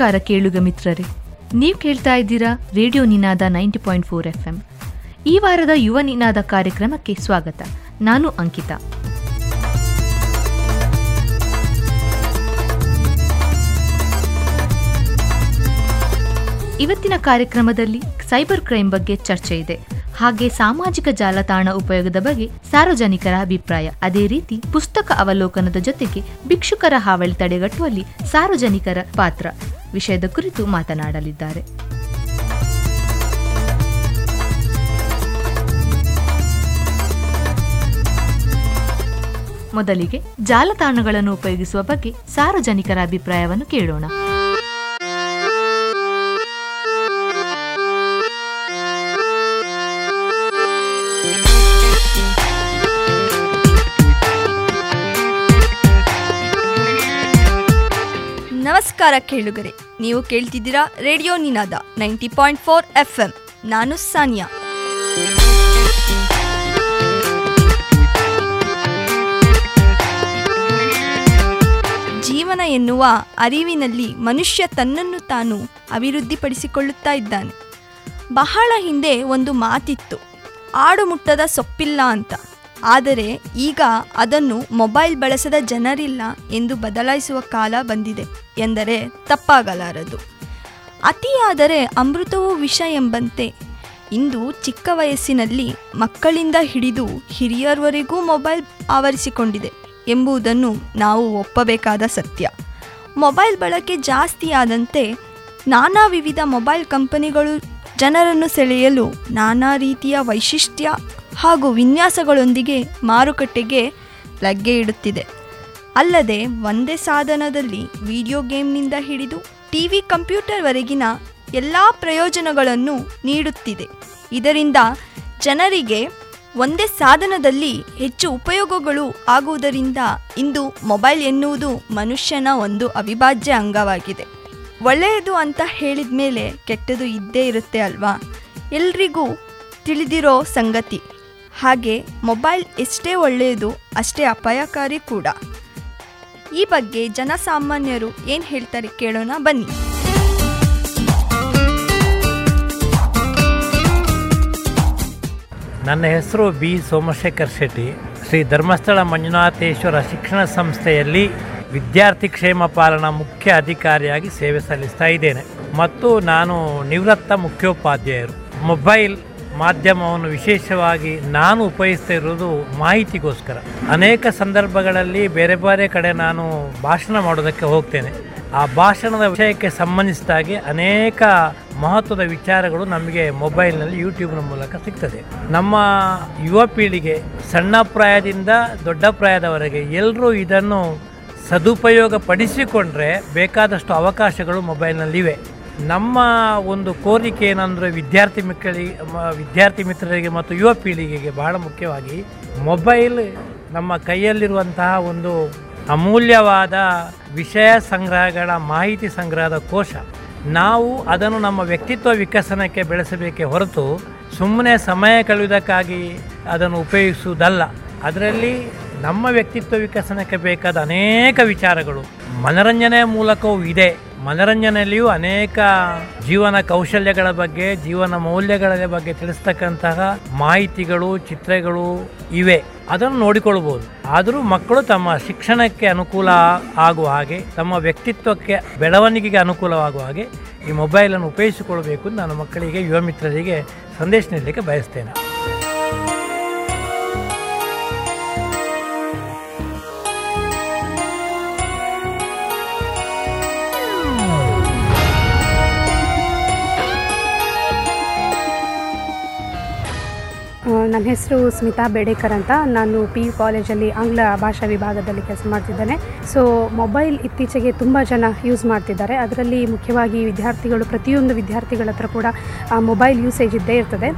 ನಮಸ್ಕಾರ ಕೇಳುಗ ಮಿತ್ರರೇ. ನೀವು ಕೇಳ್ತಾ ಇದ್ದೀರಾ radio Ninada ninety point four F M ಈ ವಾರದ ಯುವ ನಿನಾದ ಕಾರ್ಯಕ್ರಮಕ್ಕೆ ಸ್ವಾಗತ. ನಾನು ಅಂಕಿತಾ. ಇವತ್ತಿನ ಕಾರ್ಯಕ್ರಮದಲ್ಲಿ ಸೈಬರ್ ಕ್ರೈಮ್ ಬಗ್ಗೆ ಚರ್ಚೆ ಇದೆ. ಹಾಗೆ ಸಾಮಾಜಿಕ ಜಾಲತಾಣ ಉಪಯೋಗದ ಬಗ್ಗೆ ಸಾರ್ವಜನಿಕರ ಅಭಿಪ್ರಾಯ. ಅದೇ ರೀತಿ ಪುಸ್ತಕ ಅವಲೋಕನದ ಜೊತೆಗೆ ಭಿಕ್ಷುಕರ ಹಾವಳಿ ತಡೆಗಟ್ಟುವಲ್ಲಿ ಸಾರ್ವಜನಿಕರ ಪಾತ್ರ. ವಿಷಯದ ಕುರಿತು ಮಾತನಾಡಲಿದ್ದಾರೆ. ಮೊದಲಿಗೆ ಜಾಲತಾಣಗಳನ್ನು ಉಪಯೋಗಿಸುವ ಬಗ್ಗೆ ಸಾರ್ವಜನಿಕರ ಅಭಿಪ್ರಾಯವನ್ನು ಕೇಳೋಣ. ನಮಸ್ಕಾರ ಕೇಳುಗರೆ, ನೀವು ಕೇಳ್ತಿದ್ದೀರಾ radio Ninada ninety point four F M ನಾನು ಸಾನಿಯಾ. ಜೀವನ ಎನ್ನುವ ಅರಿವಿನಲ್ಲಿ ಮನುಷ್ಯ ತನ್ನನ್ನು ತಾನು ಅಭಿವೃದ್ಧಿಪಡಿಸಿಕೊಳ್ಳುತ್ತಾ ಇದ್ದಾನೆ. ಬಹಳ ಹಿಂದೆ ಒಂದು ಮಾತಿತ್ತು ಆಡು ಮುಟ್ಟದ ಸೊಪ್ಪಿಲ್ಲ ಅಂತ. ಆದರೆ ಈಗ ಅದನ್ನು ಮೊಬೈಲ್ ಬಳಸದ ಜನರಿಲ್ಲ ಎಂದು ಬದಲಾಯಿಸುವ ಕಾಲ ಬಂದಿದೆ ಎಂದರೆ ತಪ್ಪಾಗಲಾರದು. ಅತಿಯಾದರೆ ಅಮೃತವೂ ವಿಷ ಎಂಬಂತೆ. ಇಂದು ಚಿಕ್ಕ ವಯಸ್ಸಿನಲ್ಲಿ ಮಕ್ಕಳಿಂದ ಹಿಡಿದು ಹಿರಿಯರವರೆಗೂ ಮೊಬೈಲ್ ಆವರಿಸಿಕೊಂಡಿದೆ ಎಂಬುದನ್ನು ನಾವು ಒಪ್ಪಬೇಕಾದ ಸತ್ಯ. ಮೊಬೈಲ್ ಬಳಕೆ ಜಾಸ್ತಿಯಾದಂತೆ ನಾನಾ ವಿವಿಧ ಮೊಬೈಲ್ ಕಂಪನಿಗಳು ಜನರನ್ನು ಸೆಳೆಯಲು ನಾನಾ ರೀತಿಯ ವೈಶಿಷ್ಟ್ಯ ಹಾಗೂ ವಿನ್ಯಾಸಗಳೊಂದಿಗೆ ಮಾರುಕಟ್ಟೆಗೆ ಲಗ್ಗೆ ಇಡುತ್ತಿದೆ. ಅಲ್ಲದೆ ಒಂದೇ ಸಾಧನದಲ್ಲಿ ವಿಡಿಯೋ ಗೇಮ್ನಿಂದ ಹಿಡಿದು ಟಿ ವಿ ಕಂಪ್ಯೂಟರ್ವರೆಗಿನ ಎಲ್ಲ ಪ್ರಯೋಜನಗಳನ್ನು ನೀಡುತ್ತಿದೆ. ಇದರಿಂದ ಜನರಿಗೆ ಒಂದೇ ಸಾಧನದಲ್ಲಿ ಹೆಚ್ಚು ಉಪಯೋಗಗಳು ಆಗುವುದರಿಂದ ಇಂದು ಮೊಬೈಲ್ ಎನ್ನುವುದು ಮನುಷ್ಯನ ಒಂದು ಅವಿಭಾಜ್ಯ ಅಂಗವಾಗಿದೆ. ಒಳ್ಳೆಯದು ಅಂತ ಹೇಳಿದ ಮೇಲೆ ಕೆಟ್ಟದು ಇದ್ದೇ ಇರುತ್ತೆ ಅಲ್ವಾ? ಎಲ್ರಿಗೂ ತಿಳಿದಿರೋ ಸಂಗತಿ. ಹಾಗೆ ಮೊಬೈಲ್ ಎಷ್ಟೇ ಒಳ್ಳೆಯದು, ಅಷ್ಟೇ ಅಪಾಯಕಾರಿ ಕೂಡ. ಈ ಬಗ್ಗೆ ಜನಸಾಮಾನ್ಯರು ಏನು ಹೇಳ್ತಾರೆ ಕೇಳೋಣ ಬನ್ನಿ. ನನ್ನ ಹೆಸರು ಬಿ ಸೋಮಶೇಖರ್ ಶೆಟ್ಟಿ. ಶ್ರೀ ಧರ್ಮಸ್ಥಳ ಮಂಜುನಾಥೇಶ್ವರ ಶಿಕ್ಷಣ ಸಂಸ್ಥೆಯಲ್ಲಿ ವಿದ್ಯಾರ್ಥಿ ಕ್ಷೇಮ ಪಾಲನಾ ಮುಖ್ಯ ಅಧಿಕಾರಿಯಾಗಿ ಸೇವೆ ಸಲ್ಲಿಸ್ತಾ ಇದ್ದೇನೆ. ಮತ್ತು ನಾನು ನಿವೃತ್ತ ಮುಖ್ಯೋಪಾಧ್ಯಾಯರು. ಮೊಬೈಲ್ ಮಾಧ್ಯಮವನ್ನು ವಿಶೇಷವಾಗಿ ನಾನು ಉಪಯೋಗಿಸ್ತಾ ಇರೋದು ಮಾಹಿತಿಗೋಸ್ಕರ. ಅನೇಕ ಸಂದರ್ಭಗಳಲ್ಲಿ ಬೇರೆ ಬೇರೆ ಕಡೆ ನಾನು ಭಾಷಣ ಮಾಡೋದಕ್ಕೆ ಹೋಗ್ತೇನೆ. ಆ ಭಾಷಣದ ವಿಷಯಕ್ಕೆ ಸಂಬಂಧಿಸಿದಾಗೆ ಅನೇಕ ಮಹತ್ವದ ವಿಚಾರಗಳು ನಮಗೆ ಮೊಬೈಲ್ನಲ್ಲಿ ಯೂಟ್ಯೂಬ್ನ ಮೂಲಕ ಸಿಗ್ತದೆ. ನಮ್ಮ ಯುವ ಪೀಳಿಗೆ ಸಣ್ಣ ಪ್ರಾಯದಿಂದ ದೊಡ್ಡ ಪ್ರಾಯದವರೆಗೆ ಎಲ್ಲರೂ ಇದನ್ನು ಸದುಪಯೋಗ ಪಡಿಸಿಕೊಂಡ್ರೆ ಬೇಕಾದಷ್ಟು ಅವಕಾಶಗಳು ಮೊಬೈಲ್ನಲ್ಲಿವೆ. ನಮ್ಮ ಒಂದು ಕೋರಿಕೆ ಏನಂದರೆ ವಿದ್ಯಾರ್ಥಿ ಮಕ್ಕಳಿಗೆ ವಿದ್ಯಾರ್ಥಿ ಮಿತ್ರರಿಗೆ ಮತ್ತು ಯುವ ಪೀಳಿಗೆಗೆ ಬಹಳ ಮುಖ್ಯವಾಗಿ ಮೊಬೈಲ್ ನಮ್ಮ ಕೈಯಲ್ಲಿರುವಂತಹ ಒಂದು ಅಮೂಲ್ಯವಾದ ವಿಷಯ ಸಂಗ್ರಹಗಳ ಮಾಹಿತಿ ಸಂಗ್ರಹದ ಕೋಶ. ನಾವು ಅದನ್ನು ನಮ್ಮ ವ್ಯಕ್ತಿತ್ವ ವಿಕಸನಕ್ಕೆ ಬೆಳೆಸಬೇಕೇ ಹೊರತು ಸುಮ್ಮನೆ ಸಮಯ ಕಳೆಯುವುದಕ್ಕಾಗಿ ಅದನ್ನು ಉಪಯೋಗಿಸುವುದಲ್ಲ. ಅದರಲ್ಲಿ ನಮ್ಮ ವ್ಯಕ್ತಿತ್ವ ವಿಕಸನಕ್ಕೆ ಬೇಕಾದ ಅನೇಕ ವಿಚಾರಗಳು. ಮನರಂಜನೆ ಮೂಲಕವೂ ಇದೆ. ಮನರಂಜನೆಯಲ್ಲಿಯೂ ಅನೇಕ ಜೀವನ ಕೌಶಲ್ಯಗಳ ಬಗ್ಗೆ, ಜೀವನ ಮೌಲ್ಯಗಳ ಬಗ್ಗೆ ತಿಳಿಸ್ತಕ್ಕಂತಹ ಮಾಹಿತಿಗಳು, ಚಿತ್ರಗಳು ಇವೆ. ಅದನ್ನು ನೋಡಿಕೊಳ್ಬೋದು ಆದರೂ ಮಕ್ಕಳು ತಮ್ಮ ಶಿಕ್ಷಣಕ್ಕೆ ಅನುಕೂಲ ಆಗುವ ಹಾಗೆ, ತಮ್ಮ ವ್ಯಕ್ತಿತ್ವಕ್ಕೆ ಬೆಳವಣಿಗೆಗೆ ಅನುಕೂಲವಾಗುವ ಹಾಗೆ ಈ ಮೊಬೈಲನ್ನು ಉಪಯೋಗಿಸಿಕೊಳ್ಬೇಕು ನಾನು ಮಕ್ಕಳಿಗೆ, ಯುವ ಮಿತ್ರರಿಗೆ ಸಂದೇಶ ನೀಡಲಿಕ್ಕೆ ಬಯಸ್ತೇನೆ. ನನ್ನ ಹೆಸರು ಸ್ಮಿತಾ ಬೇಡೇಕರ್ ಅಂತ. ನಾನು ಪಿ ಯು ಕಾಲೇಜಲ್ಲಿ ಆಂಗ್ಲ ಭಾಷಾ ವಿಭಾಗದಲ್ಲಿ ಕೆಲಸ ಮಾಡ್ತಿದ್ದೇನೆ. ಸೊ ಮೊಬೈಲ್ ಇತ್ತೀಚೆಗೆ ತುಂಬ ಜನ ಯೂಸ್ ಮಾಡ್ತಿದ್ದಾರೆ. ಅದರಲ್ಲಿ ಮುಖ್ಯವಾಗಿ ವಿದ್ಯಾರ್ಥಿಗಳು, ಪ್ರತಿಯೊಂದು ವಿದ್ಯಾರ್ಥಿಗಳ ಹತ್ರ ಕೂಡ ಮೊಬೈಲ್ ಯೂಸೇಜ್ ಇದ್ದೇ ಇರ್ತದೆ.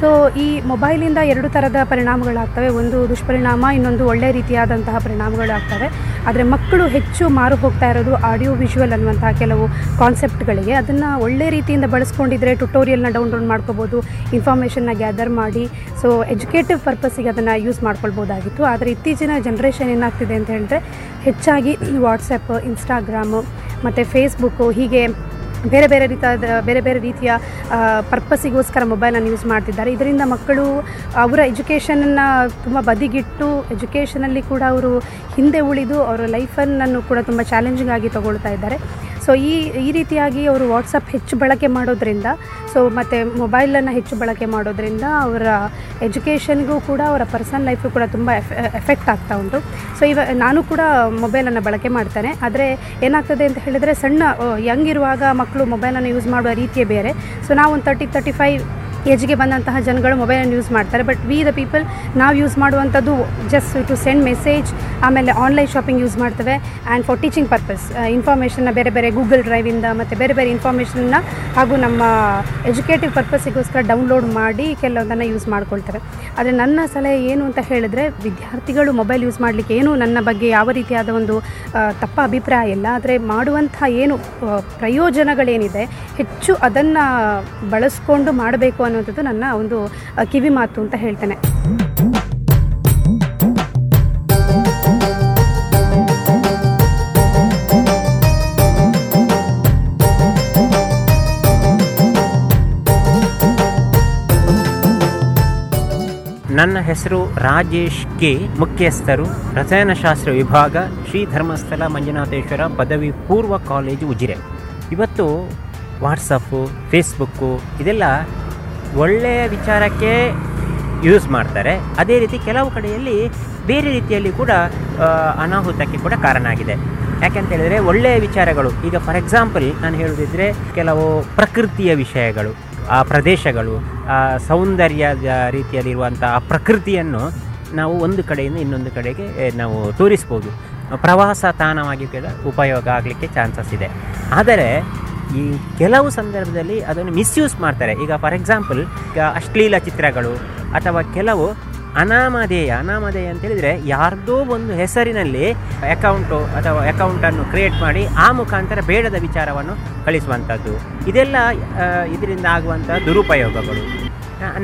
ಸೊ ಈ ಮೊಬೈಲಿಂದ ಎರಡು ಥರದ ಪರಿಣಾಮಗಳಾಗ್ತವೆ. ಒಂದು ದುಷ್ಪರಿಣಾಮ, ಇನ್ನೊಂದು ಒಳ್ಳೆಯ ರೀತಿಯಾದಂತಹ ಪರಿಣಾಮಗಳಾಗ್ತವೆ. ಆದರೆ ಮಕ್ಕಳು ಹೆಚ್ಚು ಮಾರು ಹೋಗ್ತಾ ಇರೋದು ಆಡಿಯೋ ವಿಜುವಲ್ ಅನ್ನುವಂತಹ ಕೆಲವು ಕಾನ್ಸೆಪ್ಟ್ಗಳಿಗೆ ಅದನ್ನು ಒಳ್ಳೆ ರೀತಿಯಿಂದ ಬಳಸ್ಕೊಂಡಿದ್ರೆ ಟ್ಯುಟೋರಿಯಲ್ನ ಡೌನ್ಲೋಡ್ ಮಾಡ್ಕೋಬೋದು ಇನ್ಫಾರ್ಮೇಷನ್ನ ಗ್ಯಾದರ್ ಮಾಡಿ ಸೊ ಎಜುಕೇಟಿವ್ ಪರ್ಪಸ್ಸಿಗೆ ಅದನ್ನು ಯೂಸ್ ಮಾಡ್ಕೊಳ್ಬೋದಾಗಿತ್ತು. ಆದರೆ ಇತ್ತೀಚಿನ ಜನ್ರೇಷನ್ ಏನಾಗ್ತಿದೆ ಅಂತ ಹೇಳಿದ್ರೆ ಹೆಚ್ಚಾಗಿ ವಾಟ್ಸಪ್ ಇನ್ಸ್ಟಾಗ್ರಾಮು ಮತ್ತು ಫೇಸ್ಬುಕ್ಕು ಹೀಗೆ ಬೇರೆ ಬೇರೆ ರೀತಿಯಾದ ಬೇರೆ ಬೇರೆ ರೀತಿಯ ಪರ್ಪಸ್ಸಿಗೋಸ್ಕರ ಮೊಬೈಲನ್ನು ಯೂಸ್ ಮಾಡ್ತಿದ್ದಾರೆ. ಇದರಿಂದ ಮಕ್ಕಳು, ಅವರ ಎಜುಕೇಷನನ್ನು ತುಂಬ ಬದಿಗಿಟ್ಟು ಎಜುಕೇಷನಲ್ಲಿ ಕೂಡ ಅವರು ಹಿಂದೆ ಉಳಿದು ಅವರ ಲೈಫನ್ನು ಕೂಡ ತುಂಬ ಚಾಲೆಂಜಿಂಗ್ ಆಗಿ ತಗೊಳ್ತಾ ಇದ್ದಾರೆ. ಸೊ ಈ ಈ ರೀತಿಯಾಗಿ ಅವರು ವಾಟ್ಸಪ್ ಹೆಚ್ಚು ಬಳಕೆ ಮಾಡೋದ್ರಿಂದ, ಸೊ ಮತ್ತು ಮೊಬೈಲನ್ನು ಹೆಚ್ಚು ಬಳಕೆ ಮಾಡೋದ್ರಿಂದ ಅವರ ಎಜುಕೇಷನ್ಗೂ ಕೂಡ ಅವರ ಪರ್ಸನಲ್ ಲೈಫು ಕೂಡ ತುಂಬ ಎಫೆಕ್ಟ್ ಆಗ್ತಾ ಉಂಟು. ಸೊ ಇವ, ನಾನು ಕೂಡ ಮೊಬೈಲನ್ನು ಬಳಕೆ ಮಾಡ್ತೇನೆ. ಆದರೆ ಏನಾಗ್ತದೆ ಅಂತ ಹೇಳಿದರೆ ಸಣ್ಣ ಯಂಗ್ ಇರುವಾಗ ಮಕ್ಕಳು ಮೊಬೈಲನ್ನು ಯೂಸ್ ಮಾಡುವ ರೀತಿಯೇ ಬೇರೆ. ಸೊ ನಾವು ಒಂದು ತರ್ಟಿ ತರ್ಟಿ ಫೈವ್ ಏಜ್ಗೆ ಬಂದಂತಹ ಜನಗಳು ಮೊಬೈಲನ್ನು ಯೂಸ್ ಮಾಡ್ತಾರೆ. ಬಟ್ ವಿ ದ ಪೀಪಲ್ ನಾವು ಯೂಸ್ ಮಾಡುವಂಥದ್ದು ಜಸ್ಟ್ ಟು ಸೆಂಡ್ ಮೆಸೇಜ್ ಆಮೇಲೆ ಆನ್ಲೈನ್ ಶಾಪಿಂಗ್ ಯೂಸ್ ಮಾಡ್ತೇವೆ. ಆ್ಯಂಡ್ ಫಾರ್ ಟೀಚಿಂಗ್ ಪರ್ಪಸ್ ಇನ್ಫಾರ್ಮೇಷನ್ನ ಬೇರೆ ಬೇರೆ ಗೂಗಲ್ ಡ್ರೈವಿಂದ ಮತ್ತು ಬೇರೆ ಬೇರೆ ಇನ್ಫಾರ್ಮೇಷನ್ನ ಹಾಗೂ ನಮ್ಮ ಎಜುಕೇಟಿವ್ ಪರ್ಪಸ್ಸಿಗೋಸ್ಕರ ಡೌನ್ಲೋಡ್ ಮಾಡಿ ಕೆಲವೊಂದನ್ನು ಯೂಸ್ ಮಾಡ್ಕೊಳ್ತಾರೆ ಆದರೆ ನನ್ನ ಸಲಹೆ ಏನು ಅಂತ ಹೇಳಿದ್ರೆ ವಿದ್ಯಾರ್ಥಿಗಳು ಮೊಬೈಲ್ ಯೂಸ್ ಮಾಡಲಿಕ್ಕೆ ಏನು ನನ್ನ ಬಗ್ಗೆ ಯಾವ ರೀತಿಯಾದ ಒಂದು ತಪ್ಪ ಅಭಿಪ್ರಾಯ ಇಲ್ಲ. ಆದರೆ ಮಾಡುವಂಥ ಏನು ಪ್ರಯೋಜನಗಳೇನಿದೆ, ಹೆಚ್ಚು ಅದನ್ನು ಬಳಸ್ಕೊಂಡು ಮಾಡಬೇಕು ಅನ್ನುವಂಥದ್ದು ನನ್ನ ಒಂದು ಕಿವಿ ಮಾತು ಅಂತ ಹೇಳ್ತೇನೆ. ನನ್ನ ಹೆಸರು ರಾಜೇಶ್ ಕೆ ಮುಖ್ಯಸ್ಥರು, ರಸಾಯನಶಾಸ್ತ್ರ ವಿಭಾಗ, ಶ್ರೀ ಧರ್ಮಸ್ಥಳ ಮಂಜುನಾಥೇಶ್ವರ ಪದವಿ ಪೂರ್ವ ಕಾಲೇಜು ಉಜಿರೆ. ಇವತ್ತು ವಾಟ್ಸಪ್ಪು, ಫೇಸ್ಬುಕ್ಕು, ಇದೆಲ್ಲ ಒಳ್ಳೆಯ ವಿಚಾರಕ್ಕೆ ಯೂಸ್ ಮಾಡ್ತಾರೆ. ಅದೇ ರೀತಿ ಕೆಲವು ಕಡೆಯಲ್ಲಿ ಬೇರೆ ರೀತಿಯಲ್ಲಿ ಕೂಡ ಅನಾಹುತಕ್ಕೆ ಕೂಡ ಕಾರಣ ಆಗಿದೆ. ಯಾಕೆಂತ ಹೇಳಿದರೆ ಒಳ್ಳೆಯ ವಿಚಾರಗಳು, ಈಗ ಫಾರ್ ಎಕ್ಸಾಂಪಲ್ ನಾನು ಹೇಳುವುದಿದ್ರೆ ಕೆಲವು ಪ್ರಕೃತಿಯ ವಿಷಯಗಳು, ಆ ಪ್ರದೇಶಗಳು, ಆ ಸೌಂದರ್ಯದ ರೀತಿಯಲ್ಲಿರುವಂಥ ಆ ಪ್ರಕೃತಿಯನ್ನು ನಾವು ಒಂದು ಕಡೆಯಿಂದ ಇನ್ನೊಂದು ಕಡೆಗೆ ನಾವು ತೋರಿಸ್ಬೋದು. ಪ್ರವಾಸ ತಾಣವಾಗಿ ಕೂಡ ಉಪಯೋಗ ಆಗಲಿಕ್ಕೆ ಚಾನ್ಸಸ್ ಇದೆ. ಆದರೆ ಈ ಕೆಲವು ಸಂದರ್ಭದಲ್ಲಿ ಅದನ್ನು ಮಿಸ್ಯೂಸ್ ಮಾಡ್ತಾರೆ. ಈಗ ಫಾರ್ ಎಕ್ಸಾಂಪಲ್ ಅಶ್ಲೀಲ ಚಿತ್ರಗಳು ಅಥವಾ ಕೆಲವು ಅನಾಮಧೇಯ ಅನಾಮಧೇಯ ಅಂತ ಹೇಳಿದರೆ ಯಾರ್ದೋ ಒಂದು ಹೆಸರಿನಲ್ಲಿ ಅಕೌಂಟು ಅಥವಾ ಅಕೌಂಟನ್ನು ಕ್ರಿಯೇಟ್ ಮಾಡಿ ಆ ಮುಖಾಂತರ ಬೇಡದ ವಿಚಾರವನ್ನು ಕಳಿಸುವಂಥದ್ದು. ಇದೆಲ್ಲ ಇದರಿಂದ ಆಗುವಂಥ ದುರುಪಯೋಗಗಳು.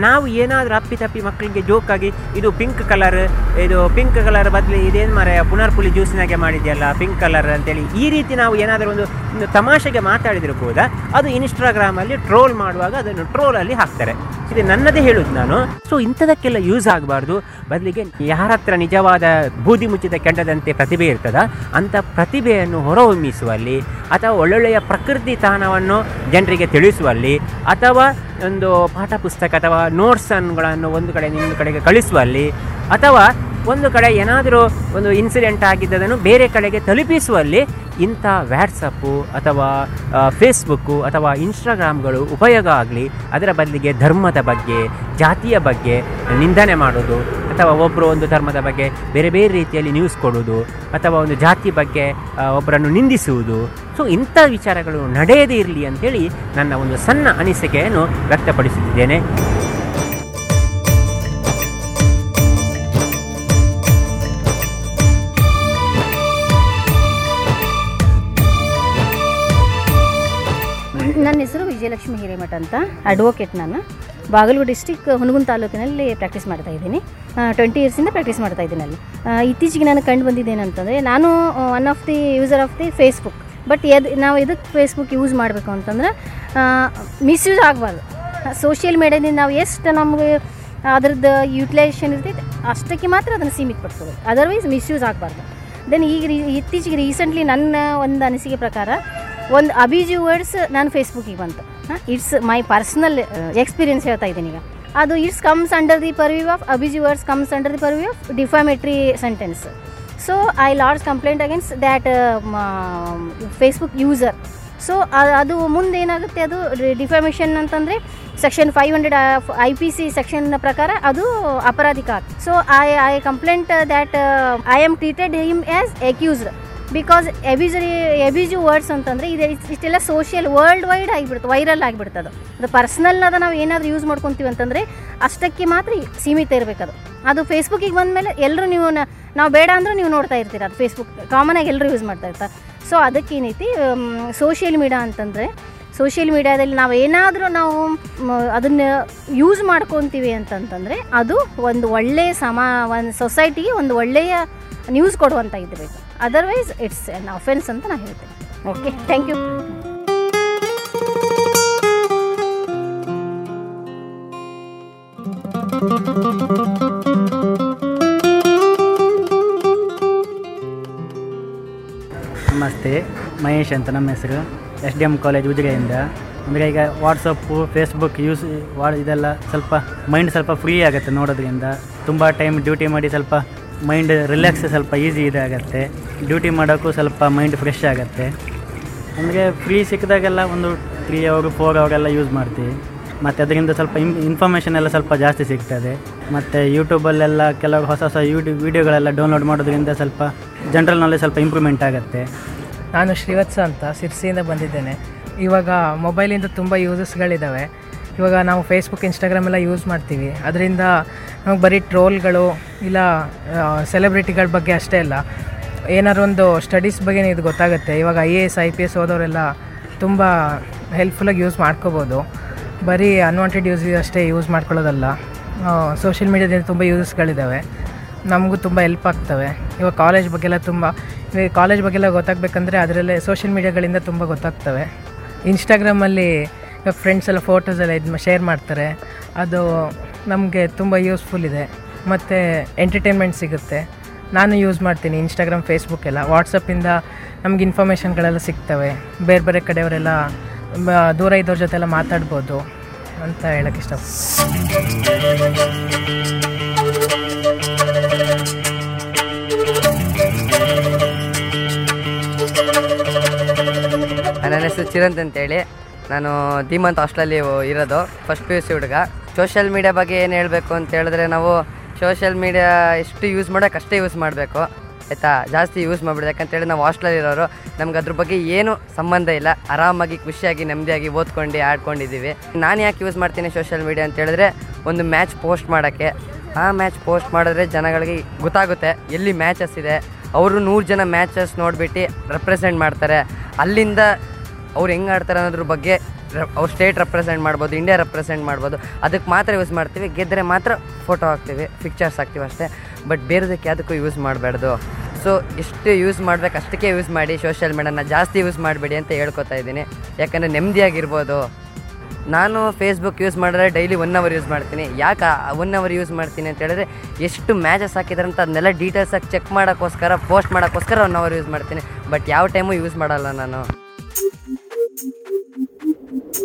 ನಾವು ಏನಾದರೂ ಅಪ್ಪಿತಪ್ಪಿ ಮಕ್ಕಳಿಗೆ ಜೋಕಾಗಿ ಇದು ಪಿಂಕ್ ಕಲರ್ ಇದು ಪಿಂಕ್ ಕಲರ್ ಬದಲು ಇದೇನು ಮರ ಪುನರ್ಪುಲಿ ಜ್ಯೂಸಿನಾಗೆ ಮಾಡಿದೆಯಲ್ಲ ಪಿಂಕ್ ಕಲರ್ ಅಂತೇಳಿ, ಈ ರೀತಿ ನಾವು ಏನಾದರೂ ಒಂದು ತಮಾಷೆಗೆ ಮಾತಾಡಿದರೂ ಕೂಡ, ಅದು ಇನ್ಸ್ಟಾಗ್ರಾಮಲ್ಲಿ ಟ್ರೋಲ್ ಮಾಡುವಾಗ ಅದನ್ನು ಟ್ರೋಲಲ್ಲಿ ಹಾಕ್ತಾರೆ. ಇದು ನನ್ನದೇ ಹೇಳುದು ನಾನು. ಸೊ ಇಂಥದಕ್ಕೆಲ್ಲ ಯೂಸ್ ಆಗಬಾರ್ದು. ಬದಲಿಗೆ ಯಾರ ಹತ್ರ ನಿಜವಾದ ಬೂದಿ ಮುಚ್ಚಿದ ಕೆಂಡದಂತೆ ಪ್ರತಿಭೆ ಇರ್ತದ, ಅಂಥ ಪ್ರತಿಭೆಯನ್ನು ಹೊರಹೊಮ್ಮಿಸುವಲ್ಲಿ, ಅಥವಾ ಒಳ್ಳೊಳ್ಳೆಯ ಪ್ರಕೃತಿ ತಾಣವನ್ನು ಜನರಿಗೆ ತಿಳಿಸುವಲ್ಲಿ, ಅಥವಾ ಒಂದು ಪಾಠ ಪುಸ್ತಕ ಅಥವಾ ನೋಟ್ಸನ್ಗಳನ್ನು ಒಂದು ಕಡೆ ಇನ್ನೊಂದು ಕಡೆಗೆ ಕಳಿಸುವಲ್ಲಿ ಅಥವಾ ಒಂದು ಕಡೆ ಏನಾದರೂ ಒಂದು ಇನ್ಸಿಡೆಂಟ್ ಆಗಿದ್ದದನ್ನು ಬೇರೆ ಕಡೆಗೆ ತಲುಪಿಸುವಲ್ಲಿ ಇಂಥ ವ್ಯಾಟ್ಸಪ್ಪು ಅಥವಾ ಫೇಸ್ಬುಕ್ಕು ಅಥವಾ ಇನ್ಸ್ಟಾಗ್ರಾಮ್ಗಳು ಉಪಯೋಗ ಆಗಲಿ, ಅದರ ಬದಲಿಗೆ ಧರ್ಮದ ಬಗ್ಗೆ, ಜಾತಿಯ ಬಗ್ಗೆ ನಿಂದನೆ ಮಾಡೋದು ಅಥವಾ ಒಬ್ಬರು ಒಂದು ಧರ್ಮದ ಬಗ್ಗೆ ಬೇರೆ ಬೇರೆ ರೀತಿಯಲ್ಲಿ ನ್ಯೂಸ್ ಕೊಡೋದು ಅಥವಾ ಒಂದು ಜಾತಿ ಬಗ್ಗೆ ಒಬ್ಬರನ್ನು ನಿಂದಿಸುವುದು. ಸೊ ಇಂಥ ವಿಚಾರಗಳು ನಡೆಯದೇ ಇರಲಿ ಅಂಥೇಳಿ ನನ್ನ ಒಂದು ಸಣ್ಣ ಅನಿಸಿಕೆಯನ್ನು ವ್ಯಕ್ತಪಡಿಸುತ್ತಿದ್ದೇನೆ. ನನ್ನ ಹೆಸರು ವಿಜಯಲಕ್ಷ್ಮಿ ಹಿರೇಮಠ ಅಂತ ಅಡ್ವೊಕೇಟ್ ನಾನು. ಬಾಗಲಕೋಟೆ ಡಿಸ್ಟಿಕ್ ಹುನಗುನ್ ತಾಲೂಕಿನಲ್ಲಿ ಪ್ರಾಕ್ಟೀಸ್ ಮಾಡ್ತಾ ಇದ್ದೀನಿ. ಟ್ವೆಂಟಿ ಇಯರ್ಸಿಂದ ಪ್ರಾಕ್ಟೀಸ್ ಮಾಡ್ತಾ ಇದ್ದೀನಿ ಅಲ್ಲಿ. ಇತ್ತೀಚೆಗೆ ನಾನು ಕಂಡು ಬಂದಿದ್ದೇನಂತಂದರೆ ನಾನು one of the user of the Facebook but ಎದ್, ನಾವು ಇದಕ್ಕೆ ಫೇಸ್ಬುಕ್ ಯೂಸ್ ಮಾಡಬೇಕು ಅಂತಂದ್ರೆ ಮಿಸ್ಯೂಸ್ ಆಗಬಾರ್ದು. ಸೋಷಿಯಲ್ ಮೀಡ್ಯಾದಿಂದ ನಾವು ಎಷ್ಟು ನಮಗೆ ಅದ್ರದ್ದು ಯುಟಿಲೈಸೇಷನ್ ಇರ್ತೈತೆ, ಅಷ್ಟಕ್ಕೆ ಮಾತ್ರ ಅದನ್ನು ಸೀಮಿತಪಡಿಸ್ಕೋಬೇಕು ಅದರ್ವೈಸ್ ಮಿಸ್ಯೂಸ್ ಆಗಬಾರ್ದು. ದೆನ್ ಈಗ ರೀ, ಇತ್ತೀಚೆಗೆ ರೀಸೆಂಟ್ಲಿ ನನ್ನ ಒಂದು ಅನಿಸಿಕೆ ಪ್ರಕಾರ, ಒಂದು ಅಭಿಜಿ ವರ್ಡ್ಸ್ ನಾನು ಫೇಸ್ಬುಕ್ಕಿಗೆ ಬಂತು. ಇಟ್ಸ್ ಮೈ ಪರ್ಸ್ನಲ್ ಎಕ್ಸ್ಪೀರಿಯನ್ಸ್ ಹೇಳ್ತಾ ಇದ್ದೀನಿ ಈಗ. ಅದು it's comes under the purview of abusive words comes under the purview of defamatory sentence so I lodge complaint against that Facebook user so ಅದು ಮುಂದೆ ಏನಾಗುತ್ತೆ? ಅದು ಡಿಫಾಮೇಷನ್ ಅಂತಂದರೆ section five hundred I P C section ಪ್ರಕಾರ ಅದು ಅಪರಾಧಿಕ so I I complaint that I am treated him as accused because abusive abusive words ಅಂತಂದರೆ ಇದು ಇಷ್ಟೆಲ್ಲ ಸೋಷಿಯಲ್ ವರ್ಲ್ಡ್ ವೈಡ್ ಆಗಿಬಿಡ್ತು ವೈರಲ್ ಆಗಿಬಿಡ್ತು ಅದು ಅದು ಪರ್ಸ್ನಲ್ನಾದ ನಾವು ಏನಾದರೂ ಯೂಸ್ ಮಾಡ್ಕೊತೀವಿ ಅಂತಂದರೆ ಅಷ್ಟಕ್ಕೆ ಮಾತ್ರ ಸೀಮಿತ ಇರಬೇಕದು. ಅದು ಫೇಸ್ಬುಕ್ಕಿಗೆ ಬಂದಮೇಲೆ ಎಲ್ಲರೂ ನೀವು ನಾವು ಬೇಡ ಅಂದರೂ ನೀವು ನೋಡ್ತಾ ಇರ್ತೀರ ಅದು ಫೇಸ್ಬುಕ್ ಕಾಮನಾಗಿ ಎಲ್ಲರೂ ಯೂಸ್ ಮಾಡ್ತಾ ಇರ್ತಾರೆ. ಸೊ ಅದಕ್ಕೇನೈತಿ ಸೋಷಿಯಲ್ ಮೀಡಿಯಾ ಅಂತಂದರೆ ಸೋಷಿಯಲ್ ಮೀಡಿಯಾದಲ್ಲಿ ನಾವು ಏನಾದರೂ ನಾವು ಅದನ್ನು ಯೂಸ್ ಮಾಡ್ಕೊತೀವಿ ಅಂತಂತಂದರೆ ಅದು ಒಂದು ಒಳ್ಳೆಯ ಸಮ, ಒಂದು ಸೊಸೈಟಿಗೆ ಒಂದು ಒಳ್ಳೆಯ ನ್ಯೂಸ್ ಕೊಡುವಂಥ ಇರಬೇಕು. ಅದರ್ವೈಸ್ ಇಟ್ಸ್ ಎನ್ ಅಫೆನ್ಸ್ ಅಂತ ನಾನು ಹೇಳ್ತೇನೆ. ಓಕೆ ಥ್ಯಾಂಕ್ ಯು ನಮಸ್ತೆ, ಮಹೇಶ್ ಅಂತ ನಮ್ಮ ಹೆಸರು. ಎಸ್ ಡಿ ಎಂ ಕಾಲೇಜ್ ಉಜಿರೆಯಿಂದ ಅಂದರೆ ಈಗ ವಾಟ್ಸಪ್ಪು ಫೇಸ್ಬುಕ್ ಯೂಸ್ ವಾ ಇದೆಲ್ಲ ಸ್ವಲ್ಪ ಮೈಂಡ್ ಸ್ವಲ್ಪ ಫ್ರೀ ಆಗುತ್ತೆ ನೋಡೋದ್ರಿಂದ. ತುಂಬ ಟೈಮ್ ಡ್ಯೂಟಿ ಮಾಡಿ ಸ್ವಲ್ಪ ಮೈಂಡ್ ರಿಲ್ಯಾಕ್ಸ್ ಸ್ವಲ್ಪ ಈಸಿ ಇದಾಗತ್ತೆ ಡ್ಯೂಟಿ ಮಾಡೋಕ್ಕೂ ಸ್ವಲ್ಪ ಮೈಂಡ್ ಫ್ರೆಶ್ ಆಗುತ್ತೆ. ನಮಗೆ ಫ್ರೀ ಸಿಕ್ಕಿದಾಗೆಲ್ಲ ಒಂದು ತ್ರೀ ಅವರು ಫೋರ್ ಅವರೆಲ್ಲ ಯೂಸ್ ಮಾಡ್ತೀವಿ. ಮತ್ತು ಅದರಿಂದ ಸ್ವಲ್ಪ ಇನ್ ಇನ್ಫಾರ್ಮೇಷನ್ ಎಲ್ಲ ಸ್ವಲ್ಪ ಜಾಸ್ತಿ ಸಿಗ್ತದೆ. ಮತ್ತು ಯೂಟ್ಯೂಬಲ್ಲೆಲ್ಲ ಕೆಲವು ಹೊಸ ಹೊಸ ಯೂಟ್ಯೂಬ್ ವೀಡಿಯೋಗಳೆಲ್ಲ ಡೌನ್ಲೋಡ್ ಮಾಡೋದ್ರಿಂದ ಸ್ವಲ್ಪ ಜನರಲ್ ನಾಲೆಜ್ ಸ್ವಲ್ಪ ಇಂಪ್ರೂವ್ಮೆಂಟ್ ಆಗುತ್ತೆ. ನಾನು ಶ್ರೀವತ್ಸ ಅಂತ ಸಿರ್ಸಿಯಿಂದ ಬಂದಿದ್ದೇನೆ. ಇವಾಗ ಮೊಬೈಲಿಂದ ತುಂಬ ಯೂಸಸ್ಗಳಿದ್ದಾವೆ ಇವಾಗ ನಾವು ಫೇಸ್ಬುಕ್ ಇನ್ಸ್ಟಾಗ್ರಾಮ್ ಎಲ್ಲ ಯೂಸ್ ಮಾಡ್ತೀವಿ. ಅದರಿಂದ ನಮಗೆ ಬರೀ ಟ್ರೋಲ್ಗಳು ಇಲ್ಲ ಸೆಲೆಬ್ರಿಟಿಗಳ ಬಗ್ಗೆ ಅಷ್ಟೇ ಅಲ್ಲ. ಏನಾದ್ರು ಒಂದು ಸ್ಟಡೀಸ್ ಬಗ್ಗೆ ಇದು ಗೊತ್ತಾಗುತ್ತೆ. ಇವಾಗ I A S I P S ಓದೋರೆಲ್ಲ ತುಂಬ ಹೆಲ್ಪ್ಫುಲ್ಲಾಗಿ ಯೂಸ್ ಮಾಡ್ಕೋಬೋದು. ಬರೀ ಅನ್ವಾಂಟೆಡ್ ಯೂಸ್ ಅಷ್ಟೇ ಯೂಸ್ ಮಾಡ್ಕೊಳ್ಳೋದಲ್ಲ. ಸೋಷಿಯಲ್ ಮೀಡ್ಯಾದಿಂದ ತುಂಬ ಯೂಸಸ್ಗಳಿದ್ದಾವೆ ನಮಗೂ ತುಂಬ ಹೆಲ್ಪ್ ಆಗ್ತವೆ. ಇವಾಗ ಕಾಲೇಜ್ ಬಗ್ಗೆಲ್ಲ ತುಂಬ, ಇವಾಗ ಕಾಲೇಜ್ ಬಗ್ಗೆಲ್ಲ ಗೊತ್ತಾಗಬೇಕಂದ್ರೆ ಅದರಲ್ಲೇ ಸೋಷಿಯಲ್ ಮೀಡ್ಯಾಗಳಿಂದ ತುಂಬ ಗೊತ್ತಾಗ್ತವೆ. ಇನ್ಸ್ಟಾಗ್ರಾಮಲ್ಲಿ ಫ್ರೆಂಡ್ಸ್ ಎಲ್ಲ ಫೋಟೋಸ್ ಎಲ್ಲ ಇದು ಶೇರ್ ಮಾಡ್ತಾರೆ. ಅದು ನಮಗೆ ತುಂಬ ಯೂಸ್ಫುಲ್ ಇದೆ. ಮತ್ತು ಎಂಟರ್ಟೈನ್ಮೆಂಟ್ ಸಿಗುತ್ತೆ. ನಾನು ಯೂಸ್ ಮಾಡ್ತೀನಿ ಇನ್ಸ್ಟಾಗ್ರಾಮ್ ಫೇಸ್ಬುಕ್ ಎಲ್ಲ. ವಾಟ್ಸಪ್ಪಿಂದ ನಮ್ಗೆ ಇನ್ಫಾರ್ಮೇಷನ್ಗಳೆಲ್ಲ ಸಿಗ್ತವೆ. ಬೇರೆ ಬೇರೆ ಕಡೆಯವರೆಲ್ಲ ದೂರ ಇದ್ದವ್ರ ಜೊತೆ ಎಲ್ಲ ಮಾತಾಡ್ಬೋದು ಅಂತ ಹೇಳಕ್ಕೆ ಇಷ್ಟ. ನನ್ನ ಹೆಸರು ಚಿರಂತ್ ಅಂತೇಳಿ. ನಾನು ಧೀಮಂತ್ ಹಾಸ್ಟೆಲಲ್ಲಿ ಇರೋದು ಫಸ್ಟ್ ಪಿ ಯು ಸಿ ಹುಡುಗ. ಸೋಷಿಯಲ್ ಮೀಡಿಯಾ ಬಗ್ಗೆ ಏನು ಹೇಳಬೇಕು ಅಂತ ಹೇಳಿದ್ರೆ ನಾವು ಸೋಷಿಯಲ್ ಮೀಡಿಯಾ ಎಷ್ಟು ಯೂಸ್ ಮಾಡೋಕೆ ಅಷ್ಟೇ ಯೂಸ್ ಮಾಡಬೇಕು. ಆಯಿತಾ? ಜಾಸ್ತಿ ಯೂಸ್ ಮಾಡಿಬಿಡ್ದು ಯಾಕಂತೇಳಿ ನಾವು ಹಾಸ್ಟೆಲಲ್ಲಿ ಇರೋರು. ನಮ್ಗೆ ಅದ್ರ ಬಗ್ಗೆ ಏನು ಸಂಬಂಧ ಇಲ್ಲ. ಆರಾಮಾಗಿ, ಖುಷಿಯಾಗಿ, ನೆಮ್ಮದಿಯಾಗಿ ಓದ್ಕೊಂಡು, ಆಡ್ಕೊಂಡಿದ್ದೀವಿ. ನಾನು ಯಾಕೆ ಯೂಸ್ ಮಾಡ್ತೀನಿ ಸೋಷಿಯಲ್ ಮೀಡಿಯಾ ಅಂತ ಹೇಳಿದ್ರೆ, ಒಂದು ಮ್ಯಾಚ್ ಪೋಸ್ಟ್ ಮಾಡೋಕ್ಕೆ. ಆ ಮ್ಯಾಚ್ ಪೋಸ್ಟ್ ಮಾಡಿದ್ರೆ ಜನಗಳಿಗೆ ಗೊತ್ತಾಗುತ್ತೆ ಎಲ್ಲಿ ಮ್ಯಾಚಸ್ ಇದೆ. ಅವರು ನೂರು ಜನ ಮ್ಯಾಚಸ್ ನೋಡಿಬಿಟ್ಟು ರೆಪ್ರೆಸೆಂಟ್ ಮಾಡ್ತಾರೆ. ಅಲ್ಲಿಂದ ಅವ್ರು ಹೆಂಗೆ ಆಡ್ತಾರೆ ಅನ್ನೋದ್ರ ಬಗ್ಗೆ ಅವ್ರು ಸ್ಟೇಟ್ ರೆಪ್ರೆಸೆಂಟ್ ಮಾಡ್ಬೋದು ಇಂಡಿಯಾ ರೆಪ್ರೆಸೆಂಟ್ ಮಾಡ್ಬೋದು. ಅದಕ್ಕೆ ಮಾತ್ರ ಯೂಸ್ ಮಾಡ್ತೀವಿ. ಗೆದ್ದರೆ ಮಾತ್ರ ಫೋಟೋ ಹಾಕ್ತೀವಿ ಪಿಕ್ಚರ್ಸ್ ಹಾಕ್ತೀವಿ ಅಷ್ಟೇ. ಬಟ್ ಬೇರೆದಕ್ಕೆ ಅದಕ್ಕೂ ಯೂಸ್ ಮಾಡಬಾರ್ದು. ಸೊ ಎಷ್ಟು ಯೂಸ್ ಮಾಡ್ಬೇಕು ಅಷ್ಟಕ್ಕೆ ಯೂಸ್ ಮಾಡಿ ಸೋಷಿಯಲ್ ಮೀಡಿಯಾನ ಜಾಸ್ತಿ ಯೂಸ್ ಮಾಡಬೇಡಿ ಅಂತ ಹೇಳ್ಕೊತಾ ಇದ್ದೀನಿ. ಯಾಕಂದರೆ ನೆಮ್ಮದಿಯಾಗಿರ್ಬೋದು. ನಾನು ಫೇಸ್ಬುಕ್ ಯೂಸ್ ಮಾಡಿದ್ರೆ ಡೈಲಿ ಒನ್ ಅವರ್ ಯೂಸ್ ಮಾಡ್ತೀನಿ. ಯಾಕೆ ಒನ್ ಅವರ್ ಯೂಸ್ ಮಾಡ್ತೀನಿ ಅಂತ ಹೇಳಿದ್ರೆ ಎಷ್ಟು ಮ್ಯಾಚಸ್ ಹಾಕಿದ್ದಾರೆ ಅಂತ ಅದನ್ನೆಲ್ಲ ಡೀಟೇಲ್ಸಾಗಿ ಚೆಕ್ ಮಾಡೋಕ್ಕೋಸ್ಕರ ಪೋಸ್ಟ್ ಮಾಡೋಕ್ಕೋಸ್ಕರ ಒನ್ ಅವರ್ ಯೂಸ್ ಮಾಡ್ತೀನಿ. ಬಟ್ ಯಾವ ಟೈಮು ಯೂಸ್ ಮಾಡಲ್ಲ ನಾನು. ನನ್ನ